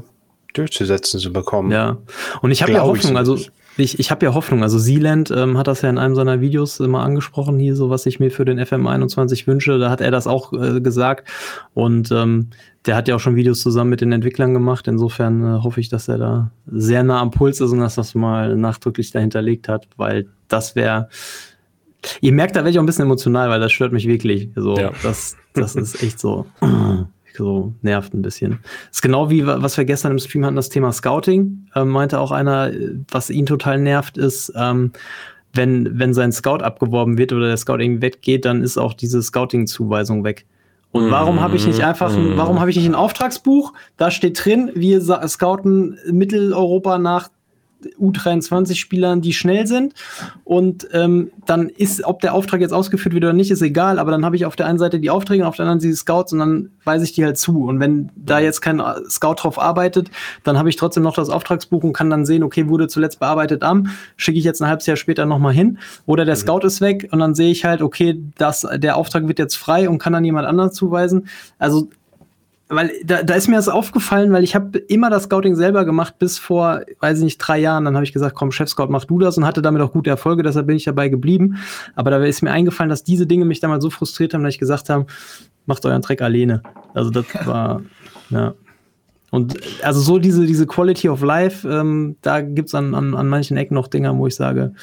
durchzusetzen zu bekommen.
Ja, und ich habe ja Hoffnung, also ich, ich habe ja Hoffnung. Also Sealand ähm, hat das ja in einem seiner Videos immer angesprochen, hier so, was ich mir für den FM21 wünsche. Da hat er das auch äh, gesagt. Und ähm, der hat ja auch schon Videos zusammen mit den Entwicklern gemacht. Insofern äh, hoffe ich, dass er da sehr nah am Puls ist und dass das mal nachdrücklich dahinterlegt hat, weil das wäre. Ihr merkt, da werde ich auch ein bisschen emotional, weil das stört mich wirklich. So, ja. das, das ist echt so so nervt ein bisschen. Das ist genau wie, was wir gestern im Stream hatten, das Thema Scouting. Ähm, meinte auch einer, was ihn total nervt, ist, ähm, wenn, wenn sein Scout abgeworben wird oder der Scout irgendwie weggeht, dann ist auch diese Scouting-Zuweisung weg. Und warum habe ich nicht einfach, ein, warum habe ich nicht ein Auftragsbuch? Da steht drin, wir scouten Mitteleuropa nach U23-Spielern, die schnell sind. Und ähm, dann ist, ob der Auftrag jetzt ausgeführt wird oder nicht, ist egal. Aber dann habe ich auf der einen Seite die Aufträge und auf der anderen die Scouts und dann weise ich die halt zu. Und wenn da jetzt kein Scout drauf arbeitet, dann habe ich trotzdem noch das Auftragsbuch und kann dann sehen, okay, wurde zuletzt bearbeitet am, schicke ich jetzt ein halbes Jahr später nochmal hin. Oder der mhm. Scout ist weg und dann sehe ich halt, okay, das, der Auftrag wird jetzt frei und kann dann jemand anderen zuweisen. Also weil da, da ist mir das aufgefallen, weil ich habe immer das Scouting selber gemacht bis vor, weiß ich nicht, drei Jahren. Dann habe ich gesagt, komm, Chef Scout, mach du das und hatte damit auch gute Erfolge, deshalb bin ich dabei geblieben. Aber da ist mir eingefallen, dass diese Dinge mich damals so frustriert haben, dass ich gesagt habe, macht euren Dreck alleine. Also das war, ja. Und also so diese, diese Quality of Life, ähm, da gibt's an, an, an manchen Ecken noch Dinger, wo ich sage,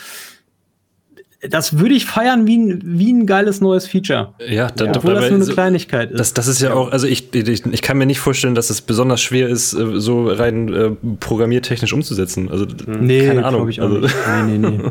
das würde ich feiern wie ein, wie ein geiles neues Feature.
Ja, da,
obwohl das nur eine Kleinigkeit
ist. Das, das ist ja, auch, also ich, ich, ich, kann mir nicht vorstellen, dass es besonders schwer ist, äh, so rein äh, programmiertechnisch umzusetzen. Also,
nee, keine Ahnung. Ich auch also, nicht. Nee, nee, nee.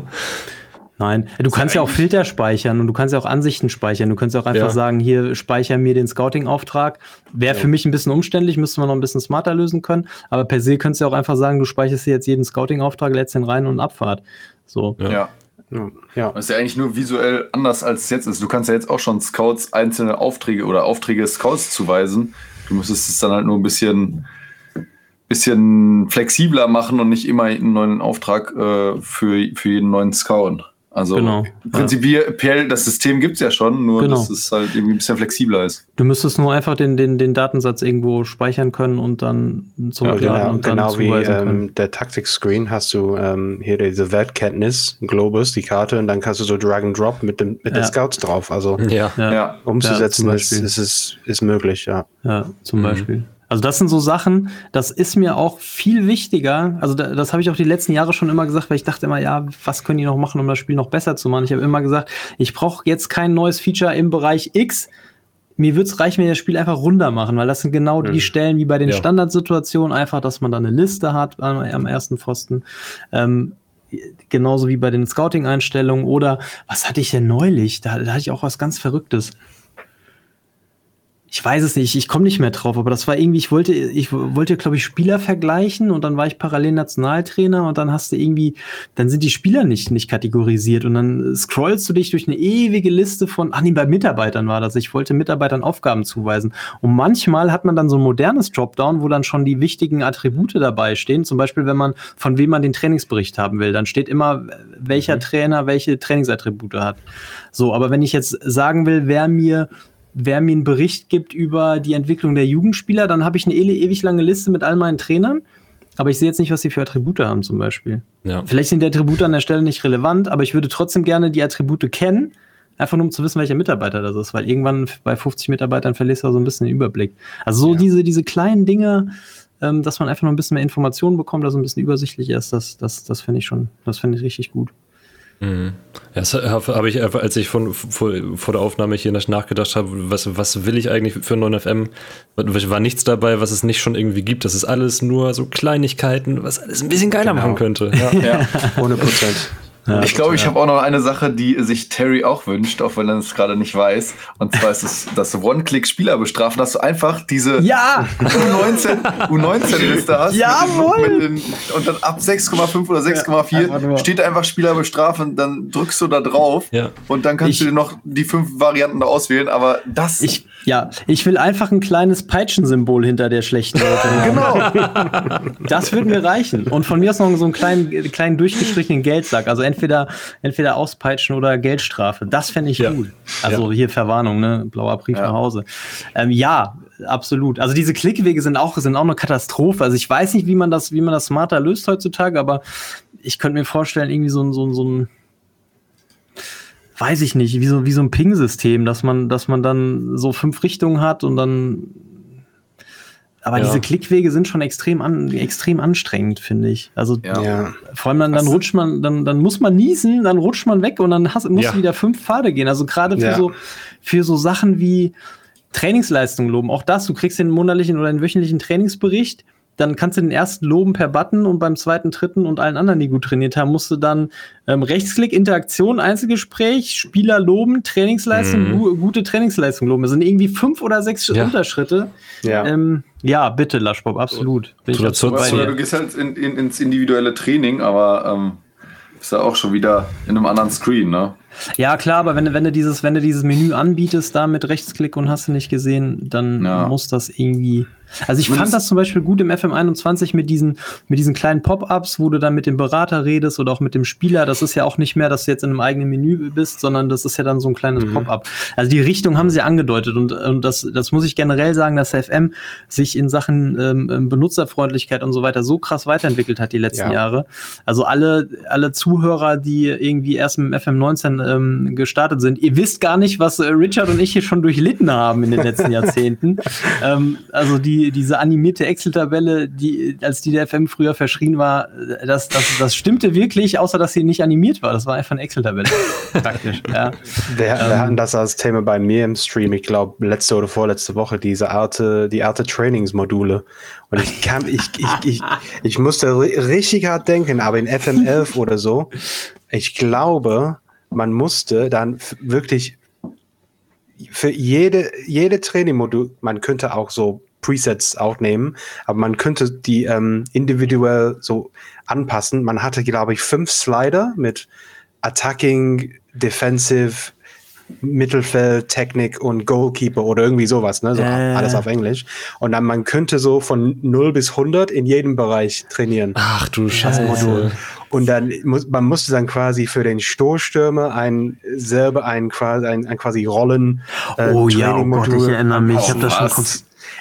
Nein, du kannst ja auch Filter speichern und du kannst ja auch Ansichten speichern. Du kannst ja auch einfach ja. sagen, hier speicher mir den Scouting-Auftrag. Wäre ja. für mich ein bisschen umständlich, müsste man noch ein bisschen smarter lösen können. Aber per se könntest du ja auch einfach sagen, du speicherst dir jetzt jeden Scouting-Auftrag, lädst den rein und Abfahrt. So.
Ja. Ja. Das ist ja eigentlich nur visuell anders als es jetzt ist. Du kannst ja jetzt auch schon Scouts einzelne Aufträge oder Aufträge Scouts zuweisen. Du müsstest es dann halt nur ein bisschen, bisschen flexibler machen und nicht immer einen neuen Auftrag äh, für, für jeden neuen Scout Also
Genau,
prinzipiell, das System gibt es ja schon, nur
Genau.
dass es halt irgendwie ein bisschen flexibler ist.
Du müsstest nur einfach den, den, den Datensatz irgendwo speichern können und dann zurückladen
Genau,
und dann
genau wie ähm, der Taktik-Screen hast du ähm, hier diese Weltkenntnis, Globus, die Karte, und dann kannst du so Drag and Drop mit, dem, mit
Ja.
den Scouts drauf. Also
Ja.
ja.
Ja.
umzusetzen
Ja,
ist,
Beispiel.
ist, ist, ist möglich, ja.
Ja, zum
Mhm.
Also das sind so Sachen, das ist mir auch viel wichtiger. Also da, das habe ich auch die letzten Jahre schon immer gesagt, weil ich dachte immer, ja, was können die noch machen, um das Spiel noch besser zu machen? Ich habe immer gesagt, ich brauche jetzt kein neues Feature im Bereich X. Mir wird's reichen, wenn wir das Spiel einfach runter machen, weil das sind genau die
Mhm.
Stellen wie bei den
Ja.
Standardsituationen, einfach, dass man da eine Liste hat am, am ersten Pfosten. Ähm, genauso wie bei den Scouting-Einstellungen oder was hatte ich denn neulich? Da, da hatte ich auch was ganz Verrücktes ich weiß es nicht, ich komme nicht mehr drauf, aber das war irgendwie, ich wollte, ich wollte, glaube ich, Spieler vergleichen und dann war ich parallel Nationaltrainer und dann hast du irgendwie, dann sind die Spieler nicht, nicht kategorisiert und dann scrollst du dich durch eine ewige Liste von, ach nee, bei Mitarbeitern war das, ich wollte Mitarbeitern Aufgaben zuweisen. Und manchmal hat man dann so ein modernes Dropdown, wo dann schon die wichtigen Attribute dabei stehen, zum Beispiel, wenn man, von wem man den Trainingsbericht haben will, dann steht immer, welcher Trainer welche Trainingsattribute hat. So, aber wenn ich jetzt sagen will, wer mir wer mir einen Bericht gibt über die Entwicklung der Jugendspieler, dann habe ich eine ewig lange Liste mit all meinen Trainern. Aber ich sehe jetzt nicht, was sie für Attribute haben, zum Beispiel.
Ja.
Vielleicht sind die Attribute an der Stelle nicht relevant, aber ich würde trotzdem gerne die Attribute kennen, einfach nur um zu wissen, welcher Mitarbeiter das ist, weil irgendwann bei 50 Mitarbeitern verlierst du so ein bisschen den Überblick. Also so
Ja.
diese, diese kleinen Dinge, ähm, dass man einfach noch ein bisschen mehr Informationen bekommt, dass es ein bisschen übersichtlicher ist, das, das, das finde ich schon, das finde ich richtig gut.
Mhm. Ja, das habe hab ich, einfach, als ich von, vor, vor der Aufnahme hier nachgedacht habe, was, was will ich eigentlich für 9FM, war nichts dabei, was es nicht schon irgendwie gibt. Das ist alles nur so Kleinigkeiten, was alles ein bisschen geiler
Genau.
machen könnte. Ja.
Ja.
100 Prozent.
Ja,
ich glaube, ich habe auch noch eine Sache, die sich Terry auch wünscht, auch wenn er es gerade nicht weiß. Und zwar ist es das One-Click-Spieler bestrafen, dass du einfach diese
Ja!
U19, U19-Liste hast.
Jawohl!
Mit den, mit den, und dann ab 6,5 oder
einfach
6,4
nur.
steht einfach Spieler bestrafen, dann drückst du da drauf
Ja.
und dann kannst
Ich-
du dir noch die fünf Varianten da auswählen. Aber das
Ich, ja, ich will einfach ein kleines Peitschensymbol hinter der schlechten Note
genau.
Das würde mir reichen. Und von mir aus noch so einen kleinen, kleinen durchgestrichenen Geldsack. Also entweder, entweder auspeitschen oder Geldstrafe. Das fände ich
Ja.
gut. Also hier Verwarnung, ne? Blauer Brief
Ja.
nach Hause. Ähm, ja, absolut. Also diese Klickwege sind auch, sind auch eine Katastrophe. Also ich weiß nicht, wie man das, wie man das smarter löst heutzutage, aber ich könnte mir vorstellen, irgendwie so ein, so ein, so ein weiß ich nicht, wie so, wie so ein Ping-System, dass man, dass man dann so fünf Richtungen hat und dann. Aber
Ja.
diese Klickwege sind schon extrem, an, extrem anstrengend, finde ich. Also
Ja.
Vor allem dann, dann rutscht man, dann, dann muss man niesen, dann rutscht man weg und dann hast, muss
Ja.
wieder fünf Pfade gehen. Also gerade für
Ja.
so, für so Sachen wie Trainingsleistung loben. Auch das, du kriegst den monatlichen oder den wöchentlichen Trainingsbericht, dann kannst du den ersten loben per Button und beim zweiten, dritten und allen anderen, die gut trainiert haben, musst du dann ähm, Rechtsklick, Interaktion, Einzelgespräch, Spieler loben, Trainingsleistung,
Mhm.
gu gute Trainingsleistung loben. Das sind irgendwie fünf oder sechs
Ja.
Unterschritte.
Ja.
Ähm, ja, bitte, Laschbob, absolut. Bin ich absolut bei dir.
du gehst halt in, in, ins individuelle Training, aber ähm, bist ja auch schon wieder in einem anderen Screen, ne?
Ja, klar, aber wenn, du- wenn du dieses, wenn du dieses Menü anbietest, da mit Rechtsklick und hast du nicht gesehen, dann
Ja.
muss das irgendwie. Also ich fand das zum Beispiel gut im FM21 mit diesen, mit diesen kleinen Pop-ups, wo du dann mit dem Berater redest oder auch mit dem Spieler. Das ist ja auch nicht mehr, dass du jetzt in einem eigenen Menü bist, sondern das ist ja dann so ein kleines
Mhm.
Pop-up. Also die Richtung haben sie angedeutet und, und das, das muss ich generell sagen, dass der FM sich in Sachen ähm, Benutzerfreundlichkeit und so weiter so krass weiterentwickelt hat die letzten
Ja.
Jahre. Also alle, alle Zuhörer, die irgendwie erst mit dem FM19 ähm, gestartet sind, ihr wisst gar nicht, was äh, Richard und ich hier schon durchlitten haben in den letzten Jahrzehnten. ähm, also die, diese animierte Excel-Tabelle, die, als die der FM früher verschrien war, äh, das, das, das stimmte wirklich, außer dass sie nicht animiert war. Das war einfach eine Excel-Tabelle. Praktisch, ja.
Wir, wir
Ähm.
hatten das als Thema bei mir im Stream, ich glaube, letzte oder vorletzte Woche, diese Arte, die Arte Trainingsmodule. Und ich kann, ich, ich, ich, ich musste ri- richtig hart denken, aber in FM11 oder so, ich glaube, man musste dann wirklich für jede, jede Trainingmodul, man könnte auch so Presets auch nehmen, aber man könnte die ähm, individuell so anpassen. Man hatte, glaube ich, fünf Slider mit Attacking, Defensive, Mittelfeld, Technik und Goalkeeper oder irgendwie sowas, ne? So
Äh.
alles auf Englisch. Und dann man könnte so von 0 bis 100 in jedem Bereich trainieren.
Ach du
Scheiße.
Scheiße.
Und dann muss, man musste dann quasi für den Stoßstürmer ein selber ein quasi ein, ein quasi Rollen.
Äh, oh ja, oh Gott, ich erinnere mich. Ich habe das schon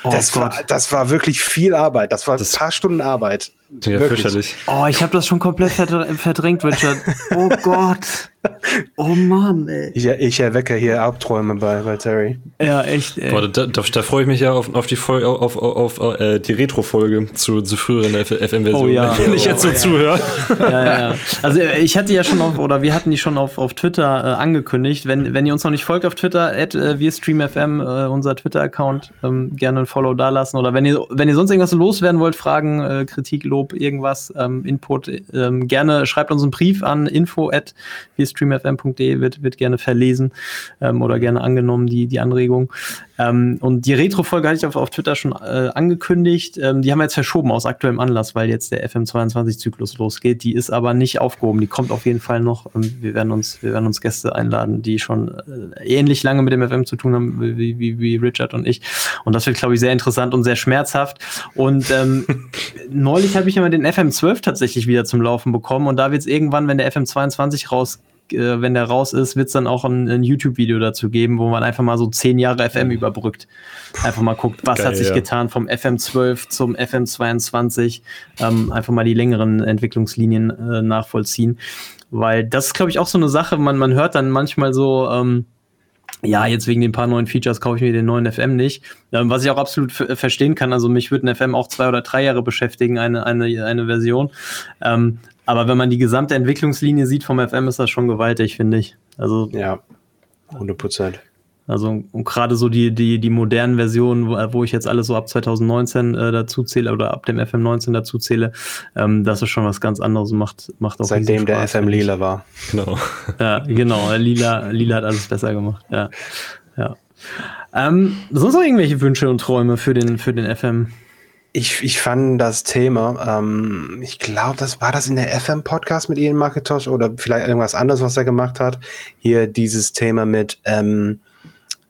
Oh das, war, das war wirklich viel Arbeit. Das war das ein paar Stunden Arbeit.
Ja, fürchterlich.
Oh, ich habe das schon komplett verdrängt, Richard. Oh Gott. Oh Mann, ey.
Ich, ich erwecke hier Albträume bei, bei Terry.
Ja, echt, ey.
Boah, da, da, da freue ich mich ja auf, auf die, Folge, auf, auf, auf äh, die Retro-Folge zu, zu früheren FM-Versionen,
oh, ja.
wenn ich jetzt so
oh,
zuhöre.
Ja, ja. Also äh, ich hatte ja schon auf, oder wir hatten die schon auf, auf Twitter äh, angekündigt. Wenn, wenn ihr uns noch nicht folgt auf Twitter, at äh, wirstreamfm, äh, unser Twitter-Account, ähm, gerne ein Follow dalassen. Oder wenn ihr, wenn ihr sonst irgendwas loswerden wollt, Fragen, äh, Kritik, Lob, irgendwas, ähm, Input, ähm, gerne schreibt uns einen Brief an info at wirstreamfm.de, wird, wird gerne verlesen ähm, oder gerne angenommen, die, die Anregung. Ähm, und die Retro-Folge hatte ich auf, auf Twitter schon äh, angekündigt. Ähm, die haben wir jetzt verschoben aus aktuellem Anlass, weil jetzt der FM22-Zyklus losgeht. Die ist aber nicht aufgehoben. Die kommt auf jeden Fall noch. Ähm, wir, werden uns, wir werden uns Gäste einladen, die schon äh, ähnlich lange mit dem FM zu tun haben wie, wie, wie Richard und ich. Und das wird, glaube ich, sehr interessant und sehr schmerzhaft. Und ähm, neulich habe ich immer den FM12 tatsächlich wieder zum Laufen bekommen. Und da wird es irgendwann, wenn der FM22 rausgeht, äh, wenn der raus ist, wird es dann auch ein, ein YouTube-Video dazu geben, wo man einfach mal so zehn Jahre FM überbrückt. Einfach mal guckt, was Geil, hat sich ja. getan vom FM12 zum FM22. Ähm, einfach mal die längeren Entwicklungslinien äh, nachvollziehen. Weil das ist, glaube ich, auch so eine Sache, man, man hört dann manchmal so, ähm, ja, jetzt wegen den paar neuen Features kaufe ich mir den neuen FM nicht. Ähm, was ich auch absolut verstehen kann. Also mich würde ein FM auch zwei oder drei Jahre beschäftigen, eine, eine, eine Version. Ähm, aber wenn man die gesamte Entwicklungslinie sieht vom FM, ist das schon gewaltig, finde ich. Also
ja, 100 Prozent.
Also und gerade so die, die, die modernen Versionen, wo, wo ich jetzt alles so ab 2019 äh, dazu zähle oder ab dem FM 19 dazu zähle, ähm, das ist schon was ganz anderes und macht, macht auch
Seitdem der FM lila war.
Genau. Ja, genau. Lila, lila hat alles besser gemacht. Ja. ja. Ähm, sonst noch irgendwelche Wünsche und Träume für den, für den FM?
Ich, ich fand das Thema, ähm, ich glaube, das war das in der FM-Podcast mit Ian Marketosh oder vielleicht irgendwas anderes, was er gemacht hat. Hier dieses Thema mit ähm,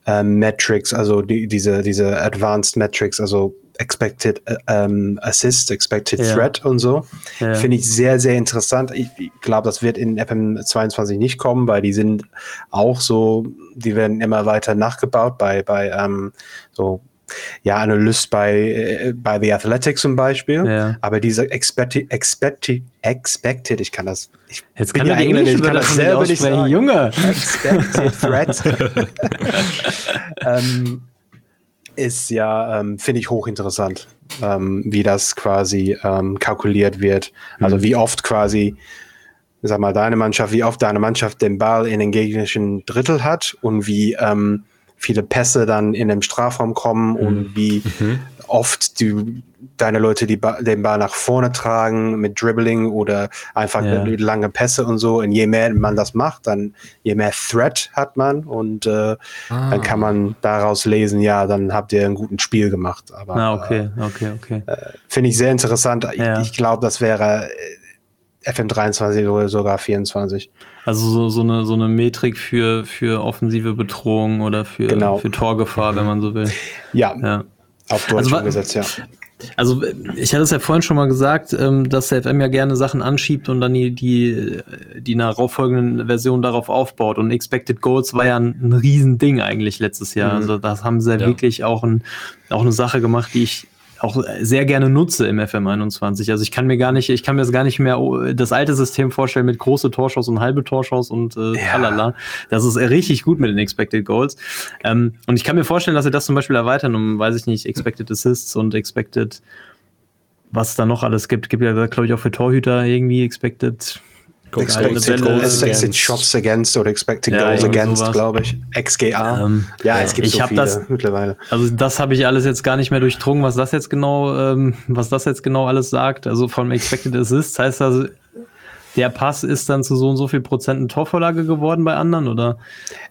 ähm, Metrics, also die, diese, diese Advanced Metrics, also Expected äh, ähm, Assist, Expected ja. Threat und so. Ja. Finde ich sehr, sehr interessant. Ich, ich glaube, das wird in FM22 nicht kommen, weil die sind auch so, die werden immer weiter nachgebaut bei, bei ähm, so ja, Analyst bei, äh, bei The Athletic zum Beispiel. Ja. Aber diese expected, expected, expected, ich kann das. Ich
Jetzt bin kann ja Englisch, ich kann das selber nicht sagen. Junge.
Expected Threat. ähm, ist ja, ähm, finde ich, hochinteressant, ähm, wie das quasi ähm, kalkuliert wird. Also mhm. wie oft quasi, sag mal, deine Mannschaft, wie oft deine Mannschaft den Ball in den gegnerischen Drittel hat und wie ähm, viele Pässe dann in den Strafraum kommen mhm. und wie mhm. oft die, deine Leute die ba den Ball nach vorne tragen mit Dribbling oder einfach ja. lange Pässe und so. Und je mehr man das macht, dann je mehr Threat hat man und äh, ah. dann kann man daraus lesen, ja, dann habt ihr ein gutes Spiel gemacht. Aber
ah, okay, okay, okay.
Äh, Finde ich sehr interessant. Ja. Ich, ich glaube, das wäre äh, FM23 oder sogar 24.
Also so, so, eine, so eine Metrik für, für offensive Bedrohung oder für, genau. für Torgefahr, wenn man so will.
Ja, ja. auf Deutsch also, gesetzt, ja.
Also ich hatte es ja vorhin schon mal gesagt, ähm, dass der FM ja gerne Sachen anschiebt und dann die, die, die nachfolgenden Version darauf aufbaut. Und Expected Goals war ja ein, ein Riesending eigentlich letztes Jahr. Mhm. Also das haben sie ja. wirklich auch, ein, auch eine Sache gemacht, die ich auch sehr gerne nutze im FM21. Also ich kann mir gar nicht, ich kann mir das gar nicht mehr oh, das alte System vorstellen mit große Torschuss und halbe Torschuss und äh, ja. Alala. Das ist richtig gut mit den Expected Goals. Ähm, und ich kann mir vorstellen, dass sie das zum Beispiel erweitern um, weiß ich nicht, Expected Assists und Expected, was es da noch alles gibt. Gibt ja, glaube ich, auch für Torhüter irgendwie Expected
Expected Goals against. Shots against oder Expected ja, Goals against, glaube ich. XGA. Ähm,
ja, es gibt so viele das, mittlerweile. Also das habe ich alles jetzt gar nicht mehr durchdrungen, was das jetzt genau, ähm, was das jetzt genau alles sagt. Also vom Expected Assist heißt das, der Pass ist dann zu so und so viel Prozent eine Torvorlage geworden bei anderen oder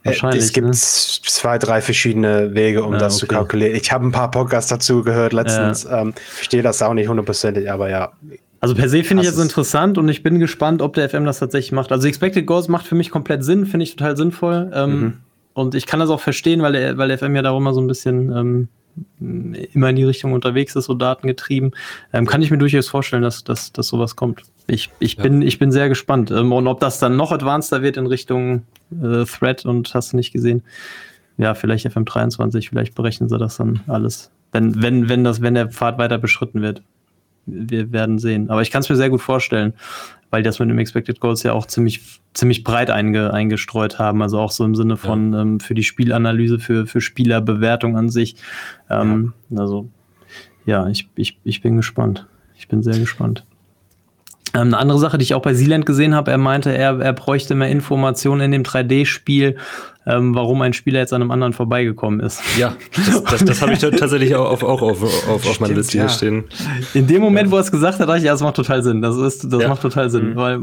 äh, wahrscheinlich? Es gibt ne? zwei, drei verschiedene Wege, um ja, das okay. zu kalkulieren. Ich habe ein paar Podcasts dazu gehört letztens. Ja. Ähm, verstehe das auch nicht hundertprozentig, aber ja,
also per se finde ich es interessant und ich bin gespannt, ob der FM das tatsächlich macht. Also Expected Goals macht für mich komplett Sinn, finde ich total sinnvoll. Ähm, mhm. Und ich kann das auch verstehen, weil der, weil der FM ja darum mal so ein bisschen ähm, immer in die Richtung unterwegs ist, so datengetrieben, ähm, kann ich mir durchaus vorstellen, dass, dass, dass sowas kommt. Ich, ich, ja. bin, ich bin sehr gespannt. Ähm, und ob das dann noch advanceder wird in Richtung äh, Thread und hast du nicht gesehen, ja, vielleicht FM23, vielleicht berechnen sie das dann alles. Wenn, wenn, wenn, das, wenn der Pfad weiter beschritten wird. Wir werden sehen. Aber ich kann es mir sehr gut vorstellen, weil die das mit dem Expected Goals ja auch ziemlich, ziemlich breit einge, eingestreut haben. Also auch so im Sinne von ja. ähm, für die Spielanalyse, für, für Spielerbewertung an sich. Ähm, ja. Also ja, ich, ich, ich bin gespannt. Ich bin sehr gespannt. Ähm, eine andere Sache, die ich auch bei Sealand gesehen habe, er meinte, er, er bräuchte mehr Informationen in dem 3D-Spiel, ähm, warum ein Spieler jetzt an einem anderen vorbeigekommen ist.
Ja, das, das, das habe ich tatsächlich auch, auf, auch auf, auf, auf meiner Liste ja. hier stehen.
In dem Moment, wo er es gesagt hat, dachte ich, ja, das macht total Sinn. Das, ist, das ja. macht total Sinn, mhm. weil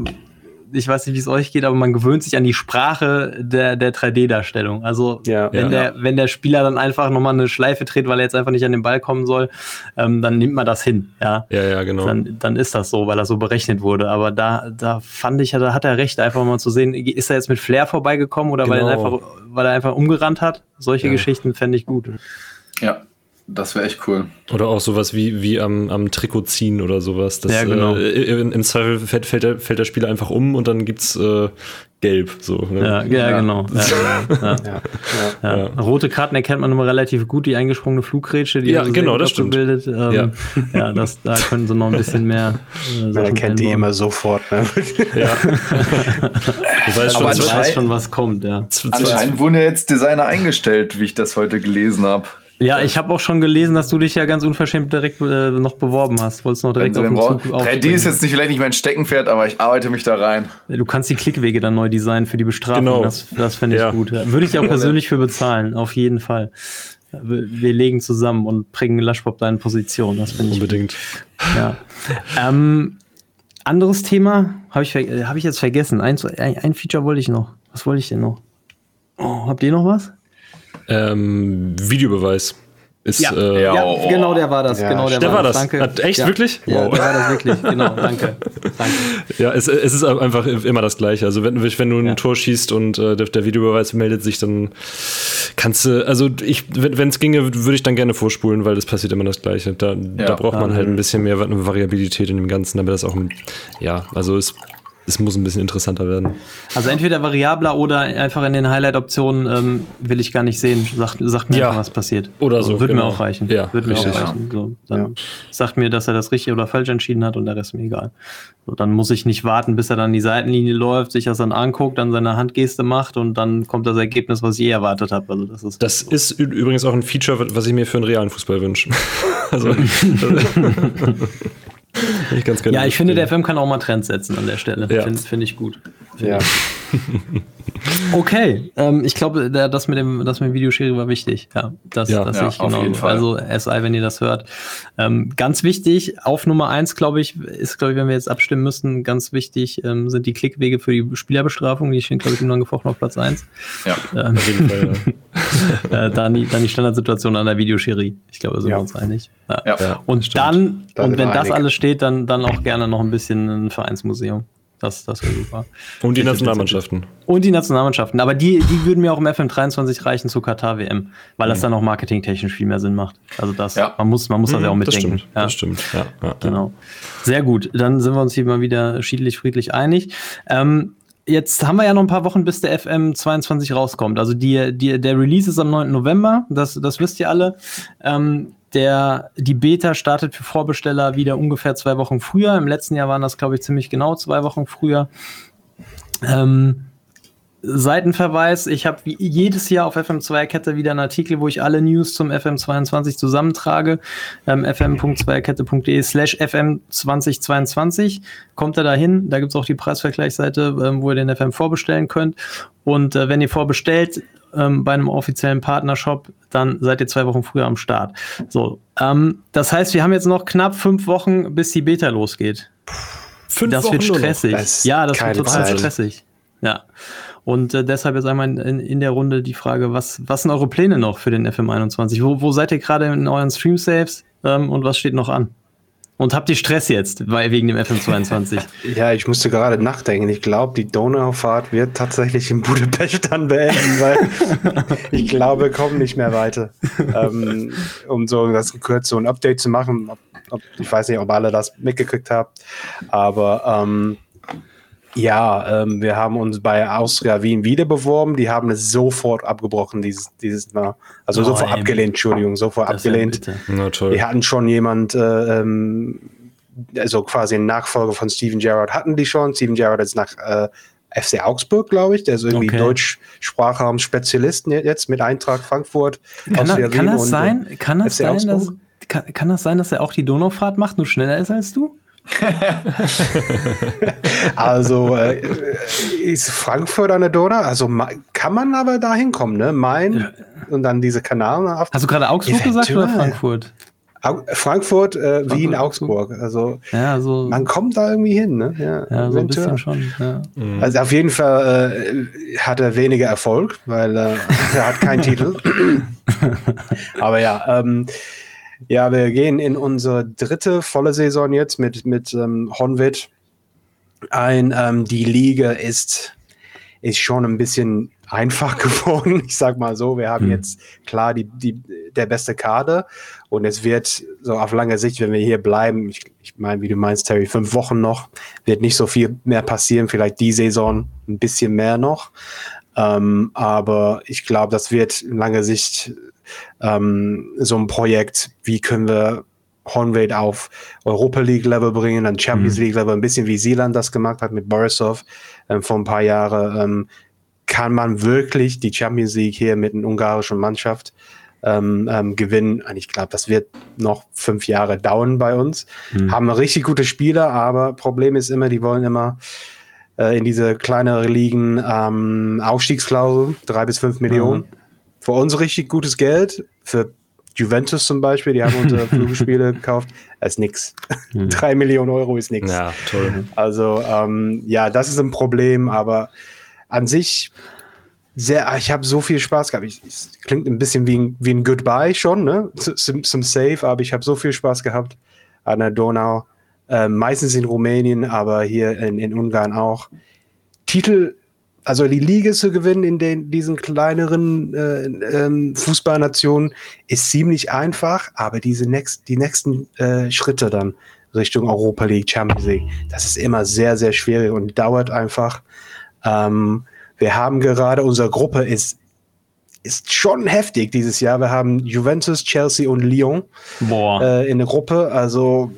ich weiß nicht, wie es euch geht, aber man gewöhnt sich an die Sprache der, der 3D-Darstellung. Also ja, wenn, ja, der, ja. wenn der Spieler dann einfach nochmal eine Schleife dreht, weil er jetzt einfach nicht an den Ball kommen soll, ähm, dann nimmt man das hin. Ja,
ja, ja genau.
Dann, dann ist das so, weil er so berechnet wurde. Aber da, da fand ich, da hat er recht, einfach mal zu sehen, ist er jetzt mit Flair vorbeigekommen oder genau. weil, er genau. einfach, weil er einfach umgerannt hat? Solche Geschichten fände ich gut.
Ja, das wäre echt cool.
Oder auch sowas wie, wie am, am Trikot ziehen oder sowas. Das, ja, genau. Äh, Im Zweifel fällt, fällt, der, fällt der Spieler einfach um und dann gibt's äh, gelb. So,
ne? ja, ja, ja, genau. Ja, ja, Rote Karten erkennt man immer relativ gut, die eingesprungene Fluggrätsche, die
ja, genau, das stimmt.
bildet. Ähm, ja. ja, das, da können sie noch ein bisschen mehr.
Äh, man erkennt die immer sofort. Ne? Ja.
du weißt schon, du weißt schon, was kommt. Ja.
Anscheinend wurden ja jetzt Designer eingestellt, wie ich das heute gelesen habe.
Ja, ich habe auch schon gelesen, dass du dich ja ganz unverschämt direkt äh, noch beworben hast. Wolltest noch direkt auf den
Zug 3D ist jetzt nicht, vielleicht nicht mein Steckenpferd, aber ich arbeite mich da rein.
Du kannst die Klickwege dann neu designen für die Bestrafung. Genau. Das, das fände ich ja. gut. Würde ich auch persönlich für bezahlen, auf jeden Fall. Wir legen zusammen und bringen Lushpop da in Position. Das finde
ich unbedingt.
Gut. Ja. ähm, anderes Thema habe ich, hab ich jetzt vergessen. Ein, ein Feature wollte ich noch. Was wollte ich denn noch? Oh, habt ihr noch was?
Ähm, Videobeweis. Ist,
ja, äh, ja oh, genau der war das. Ja, genau der,
der war das. Danke. Hat, echt,
ja.
wirklich?
Ja, wow. der war das wirklich. Genau, danke.
danke. Ja, es, es, ist einfach immer das Gleiche. Also wenn, wenn du ein ja. Tor schießt und äh, der, der, Videobeweis meldet sich, dann kannst du, also ich, wenn es ginge, würde ich dann gerne vorspulen, weil das passiert immer das Gleiche. Da, da braucht man halt ein bisschen mehr Variabilität in dem Ganzen, damit das auch, ja, also es es muss ein bisschen interessanter werden.
Also entweder variabler oder einfach in den Highlight-Optionen ähm, will ich gar nicht sehen. Sagt, sagt mir ja. einfach, was passiert.
Oder so.
Wird genau. mir auch reichen.
Ja,
Wird mir auch reichen. So, dann ja. sagt mir, dass er das richtig oder falsch entschieden hat und der Rest mir egal. So, dann muss ich nicht warten, bis er dann die Seitenlinie läuft, sich das dann anguckt, dann seine Handgeste macht und dann kommt das Ergebnis, was ich je erwartet habe. Also
das ist, das so. ist übrigens auch ein Feature, was ich mir für einen realen Fußball wünsche. also,
ich ganz gerne ja, ich finde, der Film kann auch mal Trends setzen an der Stelle. Ja. Finde find ich gut. Ja. okay, ähm, ich glaube, das mit dem, das mit dem Videoschere war wichtig. Ja, das, ja, das ja, ich genau. Also SI, wenn ihr das hört. Ähm, ganz wichtig, auf Nummer eins, glaube ich, ist, glaube ich, wenn wir jetzt abstimmen müssen, ganz wichtig ähm, sind die Klickwege für die Spielerbestrafung. Die stehen, glaube ich, immer gefochten auf Platz eins.
Ja, ähm, auf jeden Fall,
ja. äh, dann, die, dann die Standardsituation an der Videoschiri. Ich glaube, sind wir uns einig. Ja. Und dann, da und wenn das alles steht, dann, dann auch gerne noch ein bisschen ein Vereinsmuseum. Das, das wäre super.
Und die Nationalmannschaften.
Und die Nationalmannschaften. Aber die, die würden mir auch im FM23 reichen zur Katar-WM, weil das mhm. dann auch marketingtechnisch viel mehr Sinn macht. Also das, ja. man muss, man muss das ja auch mhm, mitdenken.
Das stimmt, ja. das stimmt. Ja,
ja, genau. Sehr gut. Dann sind wir uns hier mal wieder schiedlich, friedlich einig. Ähm, Jetzt haben wir ja noch ein paar Wochen, bis der FM22 rauskommt. Also die, die, der Release ist am 9. November, das, das wisst ihr alle. Ähm, der, die Beta startet für Vorbesteller wieder ungefähr zwei Wochen früher. Im letzten Jahr waren das, glaube ich, ziemlich genau zwei Wochen früher. Ähm, Seitenverweis, ich habe jedes Jahr auf FM2-Kette wieder einen Artikel, wo ich alle News zum FM22 zusammentrage. Ähm, fm.2kette.de slash fm2022. Kommt er dahin, da gibt's auch die Preisvergleichsseite, ähm, wo ihr den FM vorbestellen könnt. Und äh, wenn ihr vorbestellt ähm, bei einem offiziellen Partnershop, dann seid ihr zwei Wochen früher am Start. So, ähm, das heißt, wir haben jetzt noch knapp fünf Wochen, bis die Beta losgeht. Fünf das Wochen wird stressig. Das ja, das wird total Zeit. stressig. Ja. Und äh, deshalb jetzt einmal in, in, der Runde die Frage, was, was sind eure Pläne noch für den FM21? Wo, wo seid ihr gerade in euren Stream-Saves ähm, und was steht noch an? Und habt ihr Stress jetzt weil, wegen dem FM22?
ja, ich musste gerade nachdenken. Ich glaube, die Donaufahrt wird tatsächlich in Budapest dann beenden, weil ich glaube, wir kommen nicht mehr weiter. ähm, um so das kurz so ein Update zu machen. Ob, ob, ich weiß nicht, ob alle das mitgekriegt haben, aber ähm, ja, ähm, wir haben uns bei Austria Wien wieder beworben. Die haben es sofort abgebrochen, dieses, dieses Mal. Also oh, sofort ey. abgelehnt, Entschuldigung, sofort abgelehnt.
Na, toll.
Die hatten schon jemand, äh, ähm, also quasi einen Nachfolger von Steven Gerrard hatten die schon. Steven Gerrard ist nach äh, FC Augsburg, glaube ich. Der ist irgendwie okay. Deutschsprachraum-Spezialist jetzt mit Eintrag Frankfurt.
Kann, da, kann das sein? Kann das sein, dass, kann, kann das sein, dass er auch die Donaufahrt macht, nur schneller ist als du?
also äh, ist Frankfurt an der Donau, also kann man aber da hinkommen, ne? Main ja. und dann diese Kanäle.
Hast du gerade Augsburg Eventuell. gesagt oder Frankfurt?
Frankfurt, äh, Wien, Augsburg. Also
ja, so
man kommt da irgendwie hin, ne?
Ja, ja so ein bisschen schon. Ja.
Mhm. Also auf jeden Fall äh, hat er weniger Erfolg, weil äh, er hat keinen Titel. Aber ja, ähm, ja, wir gehen in unsere dritte volle Saison jetzt mit, mit ähm, Honved ein. Ähm, die Liga ist, ist schon ein bisschen einfach geworden. Ich sag mal so, wir haben mhm. jetzt klar die, die, der beste Kader und es wird so auf lange Sicht, wenn wir hier bleiben, ich, ich meine, wie du meinst, Terry, fünf Wochen noch, wird nicht so viel mehr passieren, vielleicht die Saison ein bisschen mehr noch. Ähm, aber ich glaube, das wird in langer Sicht ähm, so ein Projekt, wie können wir Honved auf Europa League Level bringen, dann Champions mhm. League Level, ein bisschen wie Seeland das gemacht hat mit Borisov ähm, vor ein paar Jahren. Ähm, kann man wirklich die Champions League hier mit einer ungarischen Mannschaft ähm, ähm, gewinnen? Und ich glaube, das wird noch fünf Jahre dauern bei uns. Mhm. Haben richtig gute Spieler, aber Problem ist immer, die wollen immer äh, in diese kleineren Ligen ähm, Aufstiegsklausel, drei bis fünf Millionen. Mhm für uns richtig gutes Geld. Für Juventus zum Beispiel, die haben unsere Flugspiele gekauft, ist nix. Mhm. Drei Millionen Euro ist nix.
Ja, toll.
Also, ähm, ja, das ist ein Problem, aber an sich sehr, ich habe so viel Spaß gehabt. Ich, es klingt ein bisschen wie ein, wie ein Goodbye schon, ne? Zum, zum Save, aber ich habe so viel Spaß gehabt an der Donau. Äh, meistens in Rumänien, aber hier in, in Ungarn auch. Titel also die Liga zu gewinnen in den, diesen kleineren äh, ähm, Fußballnationen ist ziemlich einfach, aber diese next, die nächsten äh, Schritte dann Richtung Europa League, Champions League, das ist immer sehr, sehr schwierig und dauert einfach. Ähm, wir haben gerade, unsere Gruppe ist, ist schon heftig dieses Jahr. Wir haben Juventus, Chelsea und Lyon äh, in der Gruppe. Also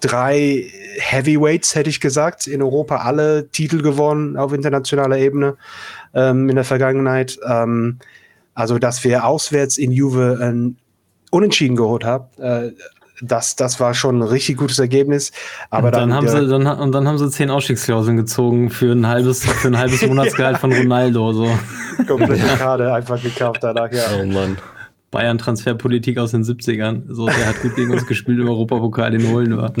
drei Heavyweights, hätte ich gesagt, in Europa alle Titel gewonnen auf internationaler Ebene ähm, in der Vergangenheit. Ähm, also, dass wir auswärts in Juve ein Unentschieden geholt haben, äh, das, das war schon ein richtig gutes Ergebnis. Aber
und dann, dann haben sie dann, und dann haben sie zehn Ausstiegsklauseln gezogen für ein halbes für ein halbes Monatsgehalt von Ronaldo so.
Komplette Karte einfach gekauft danach ja.
Oh Mann.
Bayern-Transferpolitik aus den 70ern. So, der hat gut gegen uns gespielt im Europapokal, den holen wir.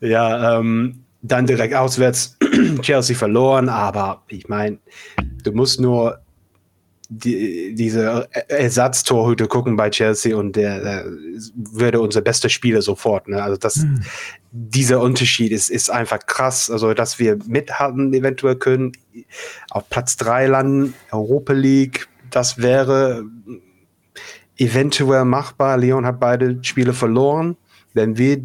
ja, ähm, dann direkt auswärts Chelsea verloren, aber ich meine, du musst nur die, diese Ersatztorhüte gucken bei Chelsea und der, der würde unser bester Spieler sofort. Ne? Also das, hm. dieser Unterschied ist, ist einfach krass. Also dass wir mithalten eventuell können, auf Platz 3 landen, Europa League, das wäre eventuell machbar. Lyon hat beide Spiele verloren. Wenn wir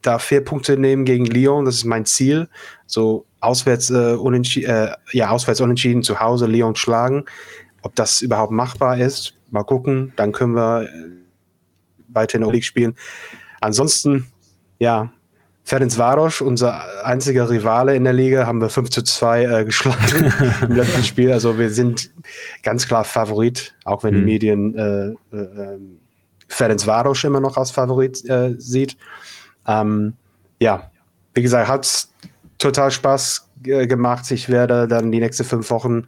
da vier Punkte nehmen gegen Lyon, das ist mein Ziel. So auswärts, äh, unentschieden, äh, ja, auswärts unentschieden, zu Hause Lyon schlagen. Ob das überhaupt machbar ist, mal gucken. Dann können wir äh, weiter in der League spielen. Ansonsten, ja, Ferenc Varos, unser einziger Rivale in der Liga, haben wir 5 zu 2 äh, geschlagen im letzten Spiel. Also wir sind ganz klar Favorit, auch wenn mhm. die Medien äh, äh, ähm, Ferenc Varos immer noch als Favorit äh, sieht. Ähm, ja, wie gesagt, hat total Spaß äh, gemacht. Ich werde dann die nächsten fünf Wochen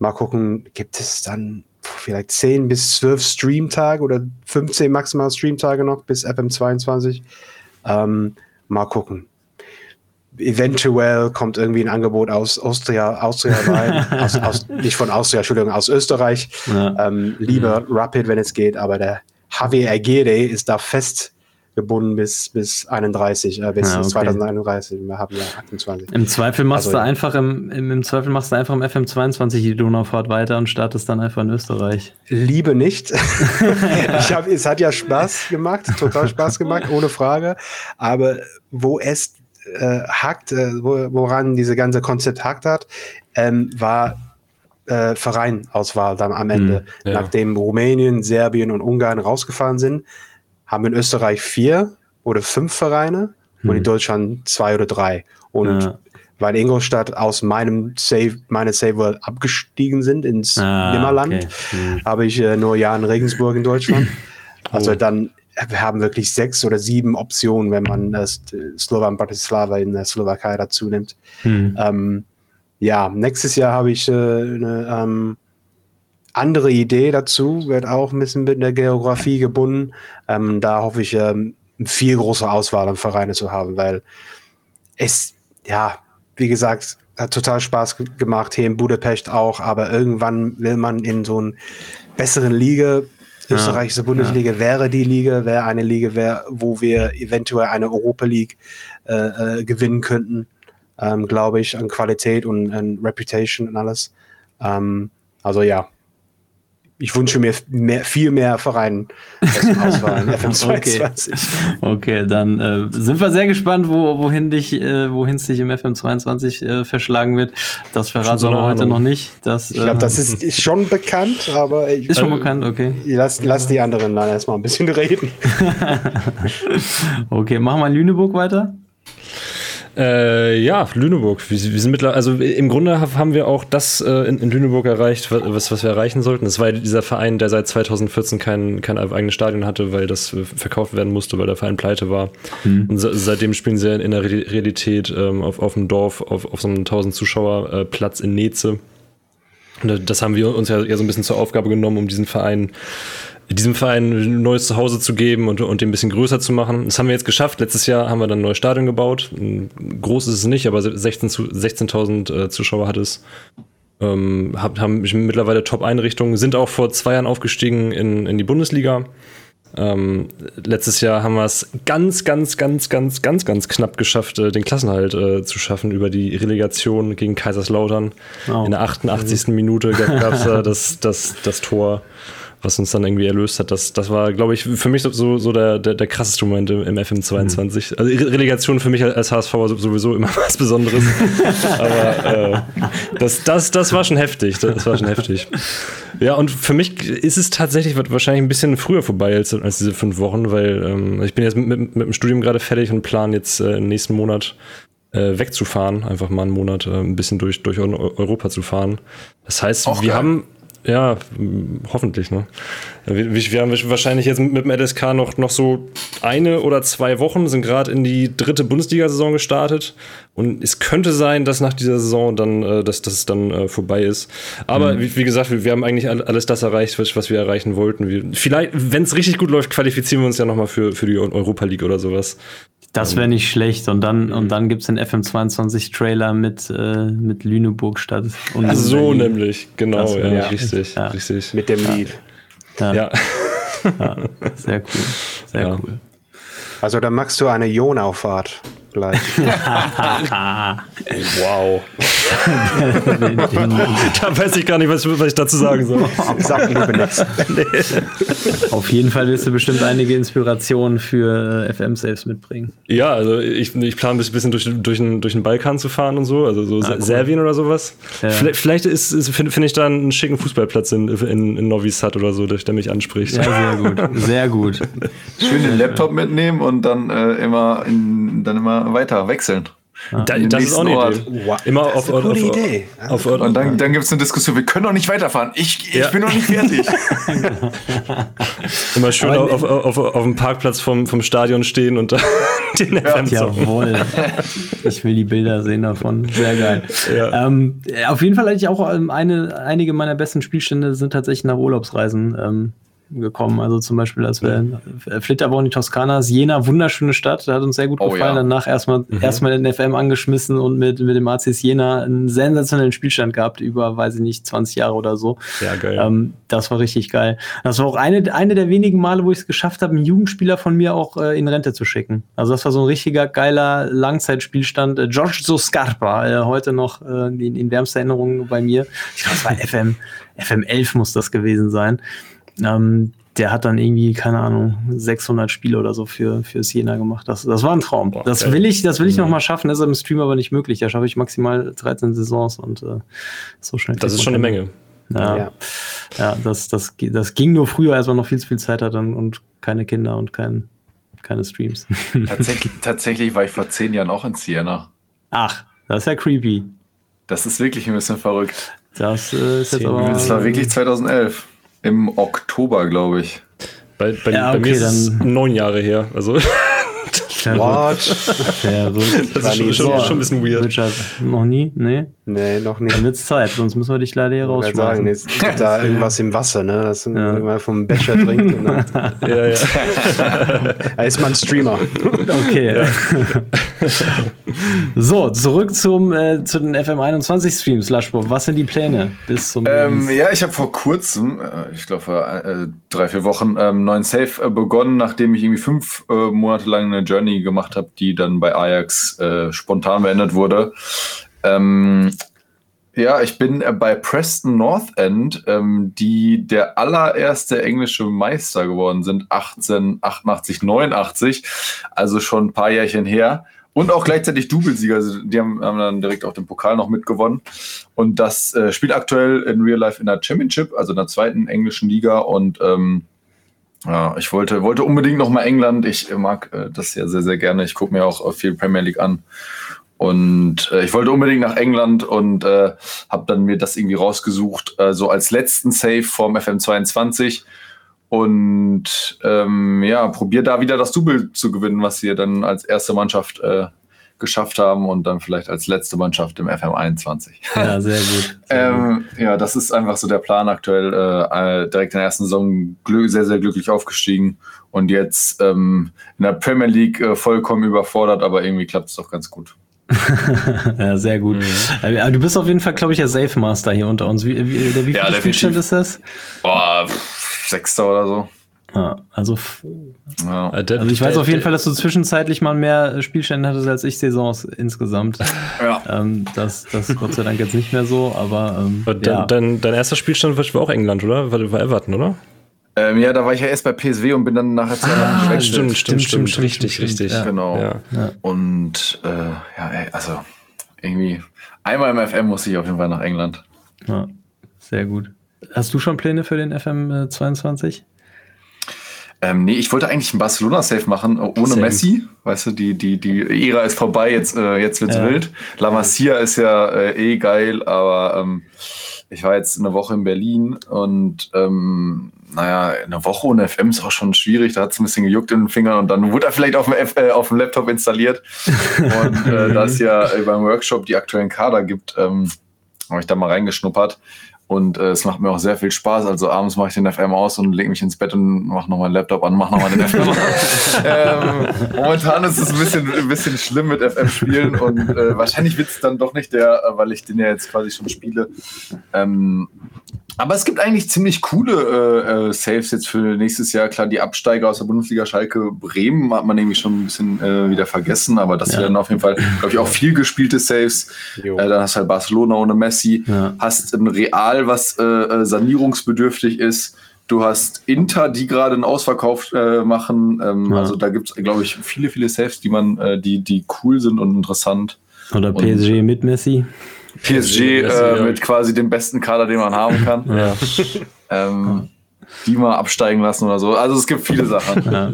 mal gucken, gibt es dann vielleicht 10 bis 12 Streamtage oder 15 maximal Streamtage noch bis FM22. Ähm, Mal gucken. Eventuell kommt irgendwie ein Angebot aus Austria, Austria rein, aus, aus, nicht von Austria, Entschuldigung, aus Österreich. Ja. Ähm, lieber. Rapid, wenn es geht, aber der Javier Aguirre ist da fest gebunden bis, bis 31, äh, bis ah, okay. 2031. Wir haben ja 28.
Im Zweifel machst also, du einfach im, im, im, Zweifel machst du einfach im FM22 die Donaufahrt weiter und startest dann einfach in Österreich.
Liebe nicht. ich hab, es hat ja Spaß gemacht, total Spaß gemacht, ohne Frage. Aber wo es äh, hakt, äh, wo, woran diese ganze Konzept hakt hat, ähm, war äh, Vereinauswahl dann am Ende. Mhm, ja. Nachdem Rumänien, Serbien und Ungarn rausgefahren sind, haben in Österreich vier oder fünf Vereine mhm. und in mhm. Deutschland zwei oder drei. Und ja. weil Ingolstadt aus meinem Save, meine Save World abgestiegen sind ins ah, Nimmerland, okay. mhm. habe ich äh, nur Jahr in Regensburg in Deutschland. Also oh. dann wir haben wirklich sechs oder sieben Optionen, wenn man das Slovan Bratislava in der Slowakei dazu nimmt. Mhm. Ähm, ja, nächstes Jahr habe ich äh, eine ähm, andere Idee dazu, wird auch ein bisschen mit der Geografie gebunden. Ähm, da hoffe ich, ähm, viel größere Auswahl an Vereine zu haben, weil es, ja, wie gesagt, hat total Spaß gemacht, hier in Budapest auch, aber irgendwann will man in so einen besseren Liga österreichische Bundesliga ja. wäre die Liga, wäre eine Liga, wär, wo wir eventuell eine Europa League äh, äh, gewinnen könnten, ähm, glaube ich, an Qualität und an Reputation und alles. Ähm, also ja, ich wünsche mir mehr, viel mehr Vereinen Auswahl
FM22. Okay, okay dann äh, sind wir sehr gespannt, wo, wohin dich, äh, wohin es dich im FM22 äh, verschlagen wird. Das verraten wir heute noch nicht. Das,
ich glaube, das ist, ist, schon bekannt, aber ich,
ist schon bekannt, okay.
Lass, lass die anderen dann erstmal ein bisschen reden.
okay, machen wir in Lüneburg weiter.
Äh, ja, Lüneburg. Wir, wir sind mittlerweile, also im Grunde haben wir auch das äh, in, in, Lüneburg erreicht, was, was wir erreichen sollten. Das war dieser Verein, der seit 2014 kein, kein eigenes Stadion hatte, weil das äh, verkauft werden musste, weil der Verein pleite war. Mhm. Und seitdem spielen sie in der Realität ähm, auf, auf dem Dorf, auf, auf so einem 1000 Zuschauer äh, Platz in Neze. Und das haben wir uns ja eher so ein bisschen zur Aufgabe genommen, um diesen Verein diesem Verein ein neues Zuhause zu geben und, und den ein bisschen größer zu machen. Das haben wir jetzt geschafft. Letztes Jahr haben wir dann ein neues Stadion gebaut. Groß ist es nicht, aber 16.000 16 äh, Zuschauer hat es. Ähm, hab, haben mittlerweile Top-Einrichtungen, sind auch vor zwei Jahren aufgestiegen in, in die Bundesliga. Ähm, letztes Jahr haben wir es ganz, ganz, ganz, ganz, ganz, ganz knapp geschafft, äh, den Klassenhalt äh, zu schaffen über die Relegation gegen Kaiserslautern. Oh. In der 88. Minute gab es da das, das, das Tor was uns dann irgendwie erlöst hat. Das, das war, glaube ich, für mich so, so der, der, der krasseste Moment im, im FM22. Mhm. Also Relegation für mich als HSV sowieso immer was Besonderes. Aber äh, das, das, das war schon heftig. Das war schon heftig. Ja, und für mich ist es tatsächlich wahrscheinlich ein bisschen früher vorbei als, als diese fünf Wochen, weil ähm, ich bin jetzt mit, mit, mit dem Studium gerade fertig und plan jetzt äh, im nächsten Monat äh, wegzufahren, einfach mal einen Monat äh, ein bisschen durch, durch Europa zu fahren. Das heißt, Auch wir geil. haben ja, hoffentlich, ne? Wir, wir, haben wahrscheinlich jetzt mit dem LSK noch, noch so eine oder zwei Wochen, sind gerade in die dritte Bundesliga-Saison gestartet. Und es könnte sein, dass nach dieser Saison dann, äh, dass das dann äh, vorbei ist. Aber mhm. wie, wie, gesagt, wir, wir, haben eigentlich alles das erreicht, was, was wir erreichen wollten. Wir, vielleicht, wenn es richtig gut läuft, qualifizieren wir uns ja nochmal für, für die Europa League oder sowas.
Das wäre nicht schlecht. Und dann, und dann gibt es den FM22-Trailer mit, äh, mit Lüneburg statt.
Also so nämlich, genau, ja, richtig, ja. richtig.
Mit dem Lied.
Ja. ja. sehr cool. Sehr cool.
Also dann machst du eine Ionauffahrt gleich.
wow. da weiß ich gar nicht, was, was ich dazu sagen soll. Sag lieber nichts.
Auf jeden Fall wirst du bestimmt einige Inspirationen für äh, FM-Saves mitbringen.
Ja, also ich, ich plane ein bisschen durch, durch, den, durch den Balkan zu fahren und so, also so ah, cool. Serbien oder sowas. Ja. Vielleicht, vielleicht ist, ist finde find ich da einen schicken Fußballplatz in, in, in Novi Sad oder so, der mich anspricht.
Ja, sehr gut. Sehr gut.
Schön den Laptop mitnehmen und dann äh, immer in, dann immer weiter wechseln.
Ja. Da, das ist auch eine Ort. Idee. Wow. Immer auf,
das ist eine auf, auf, Idee.
Auf, auf, und dann, dann gibt es eine Diskussion, wir können doch nicht weiterfahren. Ich, ich ja. bin noch nicht fertig.
Immer schön auf, auf, auf, dem Parkplatz vom, vom Stadion stehen und den
ja. FM Jawohl. Ich will die Bilder sehen davon. Sehr geil. Ja. Ähm, auf jeden Fall hatte ich auch ähm, eine, einige meiner besten Spielstände sind tatsächlich nach Urlaubsreisen. Ähm, gekommen. Also zum Beispiel, als wir äh, Flitterborn, die Toskanas, Jena, wunderschöne Stadt, hat uns sehr gut oh, gefallen. Ja. Danach erstmal mhm. erstmal den FM angeschmissen und mit, mit dem ACs Jena einen sensationellen Spielstand gehabt, über, weiß ich nicht, 20 Jahre oder so.
Ja, geil.
Ähm, das war richtig geil. Das war auch eine, eine der wenigen Male, wo ich es geschafft habe, einen Jugendspieler von mir auch äh, in Rente zu schicken. Also das war so ein richtiger geiler Langzeitspielstand. Äh, George Soscarpa, äh, heute noch äh, in, in wärmster Erinnerung bei mir. Ich glaube, es war FM, FM 11 muss das gewesen sein. Ähm, der hat dann irgendwie, keine Ahnung, 600 Spiele oder so für, für Siena gemacht. Das, das war ein Traum. Boah, das will ich, das will ich mhm. noch mal schaffen. Das ist im Stream aber nicht möglich. Da schaffe ich maximal 13 Saisons und äh, so schnell.
Das ist schon eine Menge.
Ja, ja. ja das, das, das ging nur früher, als man noch viel zu viel Zeit hatte und keine Kinder und kein, keine Streams.
Tatsächlich, tatsächlich war ich vor zehn Jahren auch in Siena.
Ach, das ist ja creepy.
Das ist wirklich ein bisschen verrückt.
Das äh, ist jetzt aber.
Das war wirklich 2011. Im Oktober, glaube ich.
Bei, bei, ja, okay, bei mir ist es neun Jahre her. Also.
What? Verrückt.
Das ist schon, schon, schon, ein bisschen weird.
Richard, noch nie? Nee?
Nee, noch nicht.
Dann wird's Zeit, sonst müssen wir dich leider hier rausschmeißen. sagen,
jetzt gibt da irgendwas im Wasser, ne? Dass ja. man vom Becher trinkt. Ne? ja, ja. da ist man Streamer.
Okay. Ja. so, zurück zum, äh, zu den FM21 Streams, Laschburg. Was sind die Pläne bis zum
ähm, Ja, ich habe vor kurzem, äh, ich glaube vor äh, drei, vier Wochen, ähm, neuen Safe äh, begonnen, nachdem ich irgendwie fünf äh, Monate lang eine Journey gemacht habe, die dann bei Ajax äh, spontan beendet wurde. Ähm, ja, ich bin äh, bei Preston North End, ähm, die der allererste englische Meister geworden sind, 1888, 89, also schon ein paar Jährchen her. Und auch gleichzeitig Doublesieger, also die haben, haben, dann direkt auch den Pokal noch mitgewonnen. Und das äh, spielt aktuell in Real Life in der Championship, also in der zweiten englischen Liga. Und ähm, ja, ich wollte, wollte unbedingt noch mal England. Ich mag äh, das ja sehr, sehr gerne. Ich gucke mir auch viel Premier League an. Und äh, ich wollte unbedingt nach England und äh, habe dann mir das irgendwie rausgesucht, äh, so als letzten Save vom FM22. Und ähm, ja, probier da wieder das Double zu gewinnen, was wir dann als erste Mannschaft äh, geschafft haben und dann vielleicht als letzte Mannschaft im FM21.
Ja, sehr gut.
Sehr ähm, gut. Ja, das ist einfach so der Plan aktuell. Äh, äh direkt in der ersten Saison sehr, sehr glücklich aufgestiegen und jetzt ähm, in der Premier League äh, vollkommen überfordert, aber irgendwie klappt es doch ganz gut.
ja, sehr gut. Mhm. Aber du bist auf jeden Fall, glaube ich, der Safe Master hier unter uns. Wie, wie, der, wie ja, viel Spielstand ist das?
Boah, Sechster oder so.
Ja, also, ja. also ich weiß auf jeden Fall, dass du zwischenzeitlich mal mehr Spielstände hattest als ich Saisons insgesamt. Ja. Ähm, das, das Gott sei Dank jetzt nicht mehr so, aber. Ähm,
ja. dein, dein, erster Spielstand war auch England, oder? War, war Everton, oder?
Ähm, ja, da war ich ja erst bei PSW und bin dann nachher
zu ah, stimmt, stimmt, stimmt, stimmt, stimmt, richtig, richtig. Ja.
Genau. Ja. Und äh, ja, ey, also irgendwie einmal im FM muss ich auf jeden Fall nach England.
Ja, sehr gut. Hast du schon Pläne für den FM 22?
Ähm, nee, ich wollte eigentlich ein Barcelona-Safe machen, ohne Same. Messi. Weißt du, die, die, die Ära ist vorbei, jetzt, äh, jetzt wird's ja. wild. La Masia ist ja äh, eh geil, aber ähm, ich war jetzt eine Woche in Berlin und ähm, naja, eine Woche ohne FM ist auch schon schwierig. Da hat es ein bisschen gejuckt in den Fingern und dann wurde er vielleicht auf dem, F äh, auf dem Laptop installiert. und äh, da es ja beim Workshop die aktuellen Kader gibt, ähm, habe ich da mal reingeschnuppert. Und äh, es macht mir auch sehr viel Spaß. Also abends mache ich den FM aus und lege mich ins Bett und mache noch meinen Laptop an, mache nochmal den FM an. ähm, momentan ist es ein bisschen, ein bisschen schlimm mit FM spielen und äh, wahrscheinlich wird es dann doch nicht der, weil ich den ja jetzt quasi schon spiele. Ähm, aber es gibt eigentlich ziemlich coole äh, äh, Saves jetzt für nächstes Jahr. Klar, die Absteiger aus der Bundesliga Schalke Bremen hat man nämlich schon ein bisschen äh, wieder vergessen, aber das ja. werden auf jeden Fall, glaube ich, auch viel gespielte Saves. Äh, dann hast du halt Barcelona ohne Messi, ja. hast ein Real, was äh, äh, sanierungsbedürftig ist. Du hast Inter, die gerade einen Ausverkauf äh, machen. Ähm, ja. Also da gibt es, glaube ich, viele, viele Saves, die man, äh, die, die cool sind und interessant.
Oder PSG und, mit Messi.
PSG äh, mit quasi dem besten Kader, den man haben kann. Ja. ähm, die mal absteigen lassen oder so. Also es gibt viele Sachen. Ja.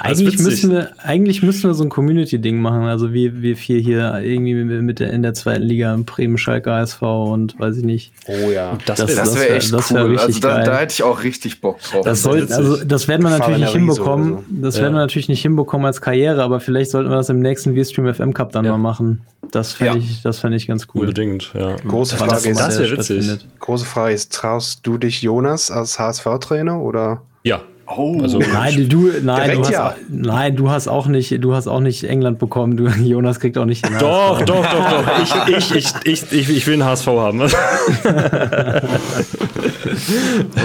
eigentlich, müssen wir, eigentlich müssen wir so ein Community-Ding machen. Also wie wir vier hier irgendwie mit der, in der zweiten Liga im Bremen, Schalke, ASV und weiß ich nicht.
Oh ja. Das, das, das wäre wär echt das wär cool. Also da, da, hätte ich auch richtig Bock drauf.
Das, soll, also, das werden wir natürlich nicht hinbekommen. So. Das ja. werden wir natürlich nicht hinbekommen als Karriere, aber vielleicht sollten wir das im nächsten V-Stream FM Cup dann ja. mal machen. Das fände ich, das fänd ich ganz cool.
Unbedingt, ja.
Große Frage, ist, das witzig. Große Frage ist, traust du dich Jonas als HSV-Trainer oder?
Ja,
Oh, also, nein, du, nein, du hast, ja. nein, du hast auch nicht, du hast auch nicht England bekommen. Du, Jonas kriegt auch nicht
den Doch, HSV. doch, doch, doch. Ich, ich, ich, ich, ich, ich will einen HSV haben.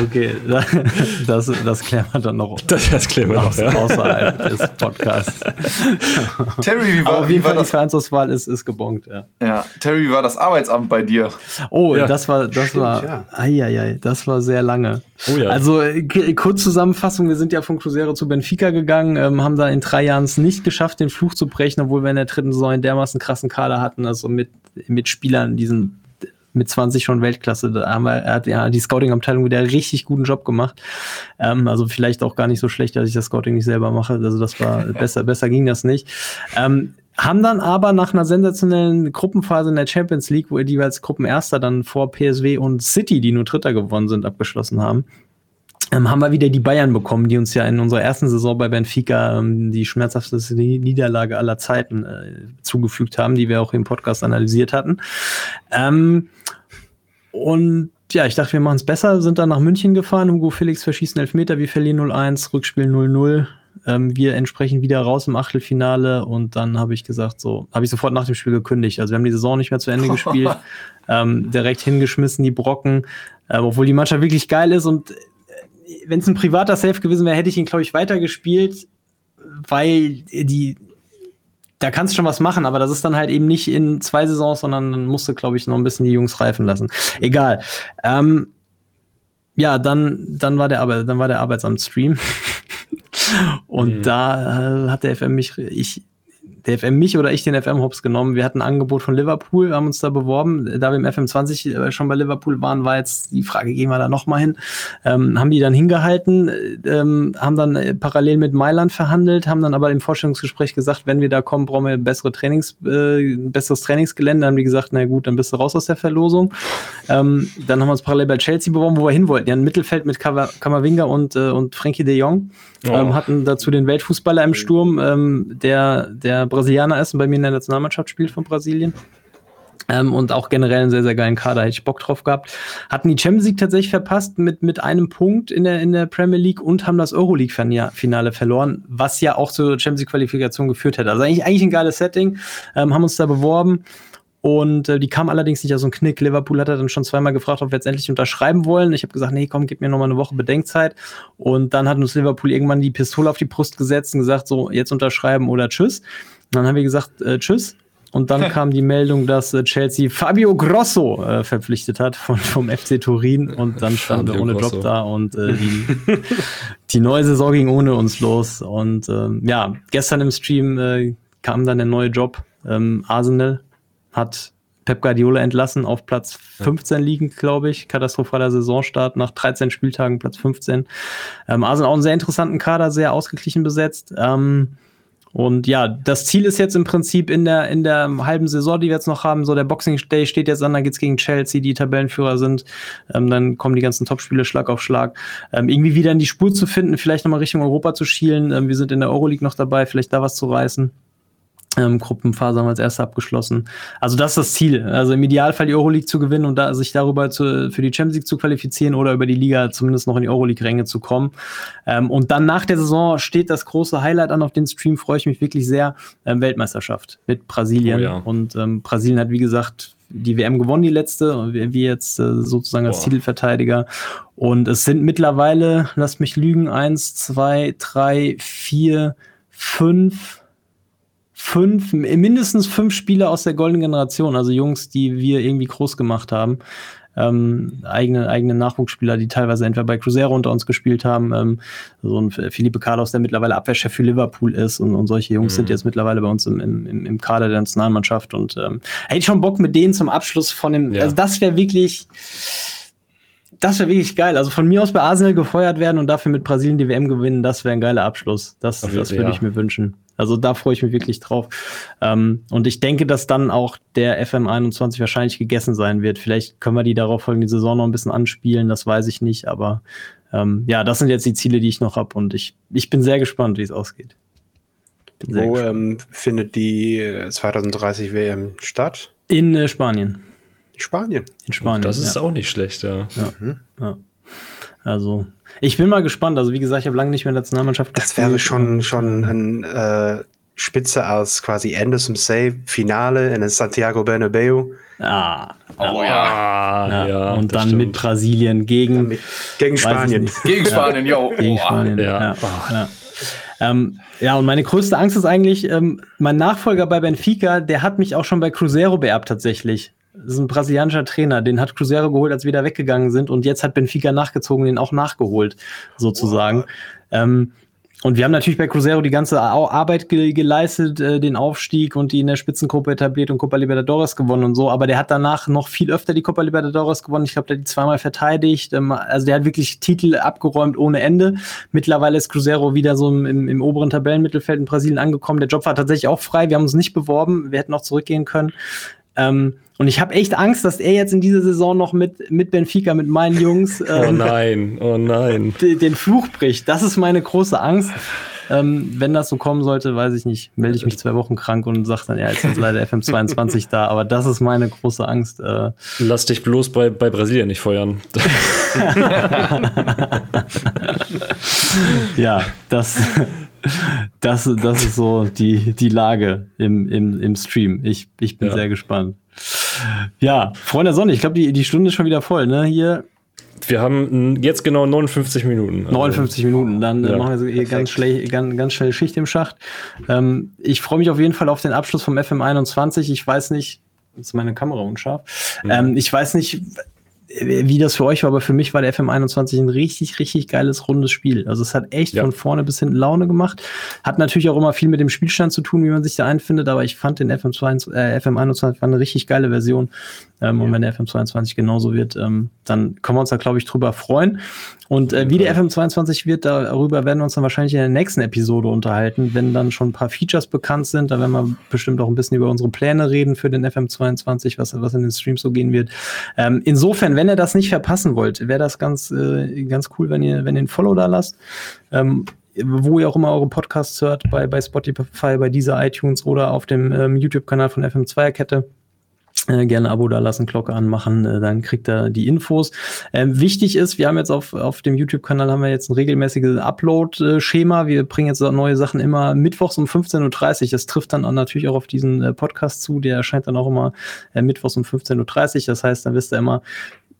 okay, das, das klären wir dann noch.
Das, das klären wir noch, ja.
Außerhalb des Podcasts. Terry, wie war, auf jeden Fall die Vereinsauswahl ist, ist gebongt, ja.
Ja, Terry, wie war das Arbeitsamt bei dir?
Oh, ja. das war, das Stimmt, war, ja. ai, ai, ai, das war sehr lange. Oh ja. Also kurz zusammenfassung, wir sind ja von Cruzeiro zu Benfica gegangen, ähm, haben da in drei Jahren es nicht geschafft, den Fluch zu brechen, obwohl wir in der dritten Saison einen dermaßen krassen Kader hatten, also mit, mit Spielern, diesen mit 20 schon Weltklasse. Da haben wir, er hat ja die Scouting-Abteilung wieder richtig guten Job gemacht. Ähm, also vielleicht auch gar nicht so schlecht, dass ich das Scouting nicht selber mache. Also das war besser, besser ging das nicht. Ähm, haben dann aber nach einer sensationellen Gruppenphase in der Champions League, wo die als Gruppenerster dann vor PSW und City, die nur Dritter gewonnen sind, abgeschlossen haben, ähm, haben wir wieder die Bayern bekommen, die uns ja in unserer ersten Saison bei Benfica ähm, die schmerzhafteste Niederlage aller Zeiten äh, zugefügt haben, die wir auch im Podcast analysiert hatten. Ähm, und ja, ich dachte, wir machen es besser, sind dann nach München gefahren. Hugo Felix verschießt einen Elfmeter, wir verlieren 0-1, Rückspiel 0-0. Ähm, wir entsprechend wieder raus im Achtelfinale und dann habe ich gesagt, so, habe ich sofort nach dem Spiel gekündigt. Also wir haben die Saison nicht mehr zu Ende gespielt, ähm, direkt hingeschmissen, die Brocken, äh, obwohl die Mannschaft wirklich geil ist und äh, wenn es ein privater Safe gewesen wäre, hätte ich ihn, glaube ich, weitergespielt, weil die, da kannst du schon was machen, aber das ist dann halt eben nicht in zwei Saisons, sondern dann musst du, glaube ich, noch ein bisschen die Jungs reifen lassen. Egal. Ähm, ja, dann, dann war der Arbeit, dann war der Arbeitsamt-Stream. Und mhm. da äh, hat der FM mich, ich, der FM mich oder ich den FM Hops genommen. Wir hatten ein Angebot von Liverpool, haben uns da beworben. Da wir im FM 20 äh, schon bei Liverpool waren, war jetzt die Frage, gehen wir da nochmal hin? Ähm, haben die dann hingehalten, ähm, haben dann äh, parallel mit Mailand verhandelt, haben dann aber im Vorstellungsgespräch gesagt, wenn wir da kommen, brauchen wir bessere Trainings, äh, besseres Trainingsgelände. Dann haben die gesagt, na gut, dann bist du raus aus der Verlosung. Ähm, dann haben wir uns parallel bei Chelsea beworben, wo wir hin wollten. Ja, ein Mittelfeld mit Kamavinga und, äh, und Frankie de Jong. Oh. Ähm, hatten dazu den Weltfußballer im Sturm, ähm, der, der Brasilianer ist und bei mir in der Nationalmannschaft spielt von Brasilien. Ähm, und auch generell einen sehr, sehr geilen Kader, hätte ich Bock drauf gehabt. Hatten die Champions League tatsächlich verpasst mit, mit einem Punkt in der, in der Premier League und haben das Euroleague-Finale verloren, was ja auch zur Champions League-Qualifikation geführt hätte. Also eigentlich, eigentlich ein geiles Setting, ähm, haben uns da beworben und äh, die kam allerdings nicht aus so einem Knick. Liverpool hat dann schon zweimal gefragt, ob wir jetzt endlich unterschreiben wollen. Ich habe gesagt, nee, komm, gib mir noch mal eine Woche Bedenkzeit. Und dann hat uns Liverpool irgendwann die Pistole auf die Brust gesetzt und gesagt, so, jetzt unterschreiben oder tschüss. Dann haben wir gesagt, äh, tschüss. Und dann kam die Meldung, dass äh, Chelsea Fabio Grosso äh, verpflichtet hat von, vom FC Turin. Und dann standen wir ohne Grosso. Job da und äh, die, die neue Saison ging ohne uns los. Und ähm, ja, gestern im Stream äh, kam dann der neue Job. Ähm, Arsenal hat Pep Guardiola entlassen, auf Platz 15 liegend, glaube ich. Katastrophaler Saisonstart nach 13 Spieltagen, Platz 15. Ähm, Arsenal auch einen sehr interessanten Kader, sehr ausgeglichen besetzt. Ähm, und ja, das Ziel ist jetzt im Prinzip in der, in der halben Saison, die wir jetzt noch haben, so der Boxing Day steht jetzt an, dann geht's gegen Chelsea, die Tabellenführer sind, ähm, dann kommen die ganzen Topspiele Schlag auf Schlag. Ähm, irgendwie wieder in die Spur zu finden, vielleicht nochmal Richtung Europa zu schielen. Ähm, wir sind in der Euroleague noch dabei, vielleicht da was zu reißen. Ähm, Gruppenphase haben wir als erste abgeschlossen. Also das ist das Ziel. Also im Idealfall die Euroleague zu gewinnen und da, sich darüber zu, für die Champions League zu qualifizieren oder über die Liga zumindest noch in die Euroleague-Ränge zu kommen. Ähm, und dann nach der Saison steht das große Highlight an. Auf den Stream freue ich mich wirklich sehr. Ähm, Weltmeisterschaft mit Brasilien. Oh ja. Und ähm, Brasilien hat, wie gesagt, die WM gewonnen, die letzte, wir jetzt äh, sozusagen als Boah. Titelverteidiger. Und es sind mittlerweile, lasst mich lügen, eins, zwei, drei, vier, fünf, fünf, mindestens fünf Spieler aus der goldenen Generation, also Jungs, die wir irgendwie groß gemacht haben. Ähm, eigene, eigene Nachwuchsspieler, die teilweise entweder bei Cruzeiro unter uns gespielt haben, ähm, so ein Felipe Carlos, der mittlerweile Abwehrchef für Liverpool ist und, und solche Jungs mhm. sind jetzt mittlerweile bei uns im, im, im Kader der Nationalmannschaft und ähm, hätte ich schon Bock mit denen zum Abschluss von dem, ja. also das wäre wirklich, das wäre wirklich geil. Also von mir aus bei Arsenal gefeuert werden und dafür mit Brasilien die WM gewinnen, das wäre ein geiler Abschluss. Das, das würde ja. ich mir wünschen. Also da freue ich mich wirklich drauf. Ähm, und ich denke, dass dann auch der FM21 wahrscheinlich gegessen sein wird. Vielleicht können wir die darauf folgende Saison noch ein bisschen anspielen, das weiß ich nicht. Aber ähm, ja, das sind jetzt die Ziele, die ich noch habe. Und ich, ich bin sehr gespannt, wie es ausgeht.
Wo ähm, findet die 2030 WM statt?
In äh, Spanien.
Spanien.
In Spanien.
Das ist ja. auch nicht schlecht, ja.
ja. Mhm. ja. Also, ich bin mal gespannt. Also, wie gesagt, ich habe lange nicht mehr in der Nationalmannschaft
Das wäre schon, schon ein äh, Spitze als quasi Anderson Save Finale in Santiago Bernabeu.
Ah,
Oh ja.
Ah,
ja.
ja,
und dann mit Brasilien gegen,
Mit, gegen Spanien.
Gegen Spanien, yo.
gegen. Spanien.
ja.
Ja. Ja. Ähm, ja, und meine größte Angst ist eigentlich, ähm, mein Nachfolger bei Benfica, der hat mich auch schon bei Cruzeiro beerbt tatsächlich. Das ist ein brasilianischer Trainer, den hat Cruzeiro geholt, als wir da weggegangen sind. Und jetzt hat Benfica nachgezogen, den auch nachgeholt, sozusagen. Ähm, und wir haben natürlich bei Cruzeiro die ganze Arbeit ge geleistet, äh, den Aufstieg und die in der Spitzengruppe etabliert und Copa Libertadores gewonnen und so. Aber der hat danach noch viel öfter die Copa Libertadores gewonnen. Ich glaube, der hat die zweimal verteidigt. Ähm, also der hat wirklich Titel abgeräumt ohne Ende. Mittlerweile ist Cruzeiro wieder so im, im, im oberen Tabellenmittelfeld in Brasilien angekommen. Der Job war tatsächlich auch frei. Wir haben uns nicht beworben. Wir hätten auch zurückgehen können. Ähm, und ich habe echt Angst, dass er jetzt in dieser Saison noch mit, mit Benfica, mit meinen Jungs,
Oh
ähm,
nein, oh nein.
de- den Fluch bricht. Das ist meine große Angst. Ähm, wenn das so kommen sollte, weiß ich nicht, melde ich mich zwei Wochen krank und sage dann, ja, jetzt ist leider FM22 da. Aber das ist meine große Angst. Äh,
Lass dich bloß bei, bei Brasilien nicht feuern.
ja, das, das, das ist so die, die Lage im, im, im Stream. Ich, ich bin
Ja.
sehr gespannt. Ja, Freunde der Sonne, ich glaube, die, die Stunde ist schon wieder voll, ne? Hier
Wir haben jetzt genau 59 Minuten. Also,
59 Minuten, dann äh,
Ja.
machen wir so hier ganz, schnell, ganz, ganz schnell Schicht im Schacht. Ähm, ich freue mich auf jeden Fall auf den Abschluss vom FM21. Ich weiß nicht, ist meine Kamera unscharf. Ähm, ich weiß nicht, wie das für euch war, aber für mich war der FM21 ein richtig, richtig geiles, rundes Spiel. Also es hat echt
Ja.
von vorne bis hinten Laune gemacht. Hat natürlich auch immer viel mit dem Spielstand zu tun, wie man sich da einfindet, aber ich fand den FM22, äh, FM21 war eine richtig geile Version. Ähm, Und wenn der FM22 genauso wird, ähm, dann können wir uns da, glaube ich, drüber freuen. Und äh, wie der FM22 wird, darüber werden wir uns dann wahrscheinlich in der nächsten Episode unterhalten, wenn dann schon ein paar Features bekannt sind. Da werden wir bestimmt auch ein bisschen über unsere Pläne reden für den FM22, was, was in den Streams so gehen wird. Ähm, insofern, wenn ihr das nicht verpassen wollt, wäre das ganz, äh, ganz cool, wenn ihr, wenn ihr ein Follow da lasst. Ähm, wo ihr auch immer eure Podcasts hört, bei, bei Spotify, bei dieser iTunes oder auf dem ähm, YouTube-Kanal von FM2er-Kette. Äh, gerne Abo da lassen, Glocke anmachen, äh, dann kriegt er die Infos. Ähm, wichtig ist, wir haben jetzt auf, auf dem YouTube-Kanal haben wir jetzt ein regelmäßiges Upload-Schema. Wir bringen jetzt neue Sachen immer mittwochs um 15.30 Uhr. Das trifft dann auch natürlich auch auf diesen äh, Podcast zu. Der erscheint dann auch immer mittwochs um 15.30 Uhr. Das heißt, dann wisst ihr immer,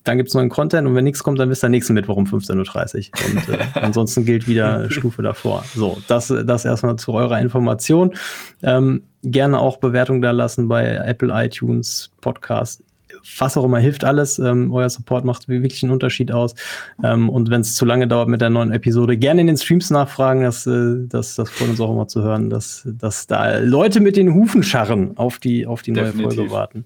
dann gibt's neuen Content und wenn nichts kommt, dann wisst ihr nächsten Mittwoch um 15.30 Uhr. Und äh, ansonsten gilt wieder Stufe davor. So, das, das erstmal zu eurer Information. Ähm, gerne auch Bewertung da lassen bei Apple, iTunes, Podcast. Was auch immer hilft alles. Ähm, euer Support macht wirklich einen Unterschied aus. Ähm, und wenn es zu lange dauert mit der neuen Episode, gerne in den Streams nachfragen. Das, äh, das, das freut uns auch immer zu hören, dass, dass da Leute mit den Hufen scharren auf die, auf die neue
Definitiv.
Folge warten.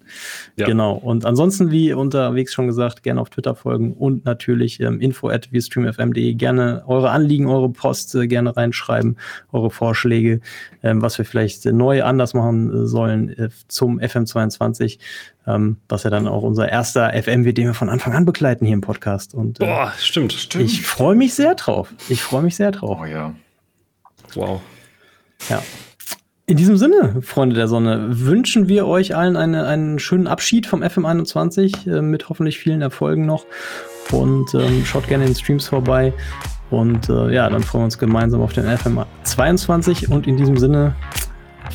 Ja.
Genau. Und ansonsten, wie unterwegs schon gesagt, gerne auf Twitter folgen und natürlich ähm, info at. Gerne eure Anliegen, eure Post äh, gerne reinschreiben, eure Vorschläge, was wir vielleicht neu anders machen äh, sollen äh, zum FM22, ähm, was ja dann auch unser erster FM wird, den wir von Anfang an begleiten hier im Podcast. Und äh,
Boah, stimmt. Stimmt.
ich freue mich sehr drauf. Ich freue mich sehr drauf.
Oh ja.
Wow.
Ja. In diesem Sinne, Freunde der Sonne, wünschen wir euch allen eine, einen schönen Abschied vom FM21 äh, mit hoffentlich vielen Erfolgen noch. Und ähm, schaut gerne in den Streams vorbei. Und äh, ja, dann freuen wir uns gemeinsam auf den FM22. Und in diesem Sinne,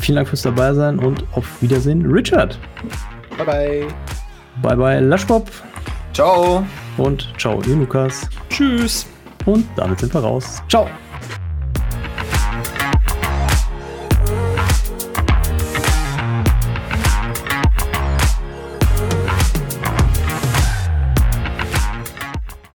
vielen Dank fürs dabei sein und auf Wiedersehen, Richard.
Bye bye.
Bye bye, Laschbob.
Ciao.
Und ciao, ihr Lukas.
Tschüss.
Und damit sind wir raus. Ciao.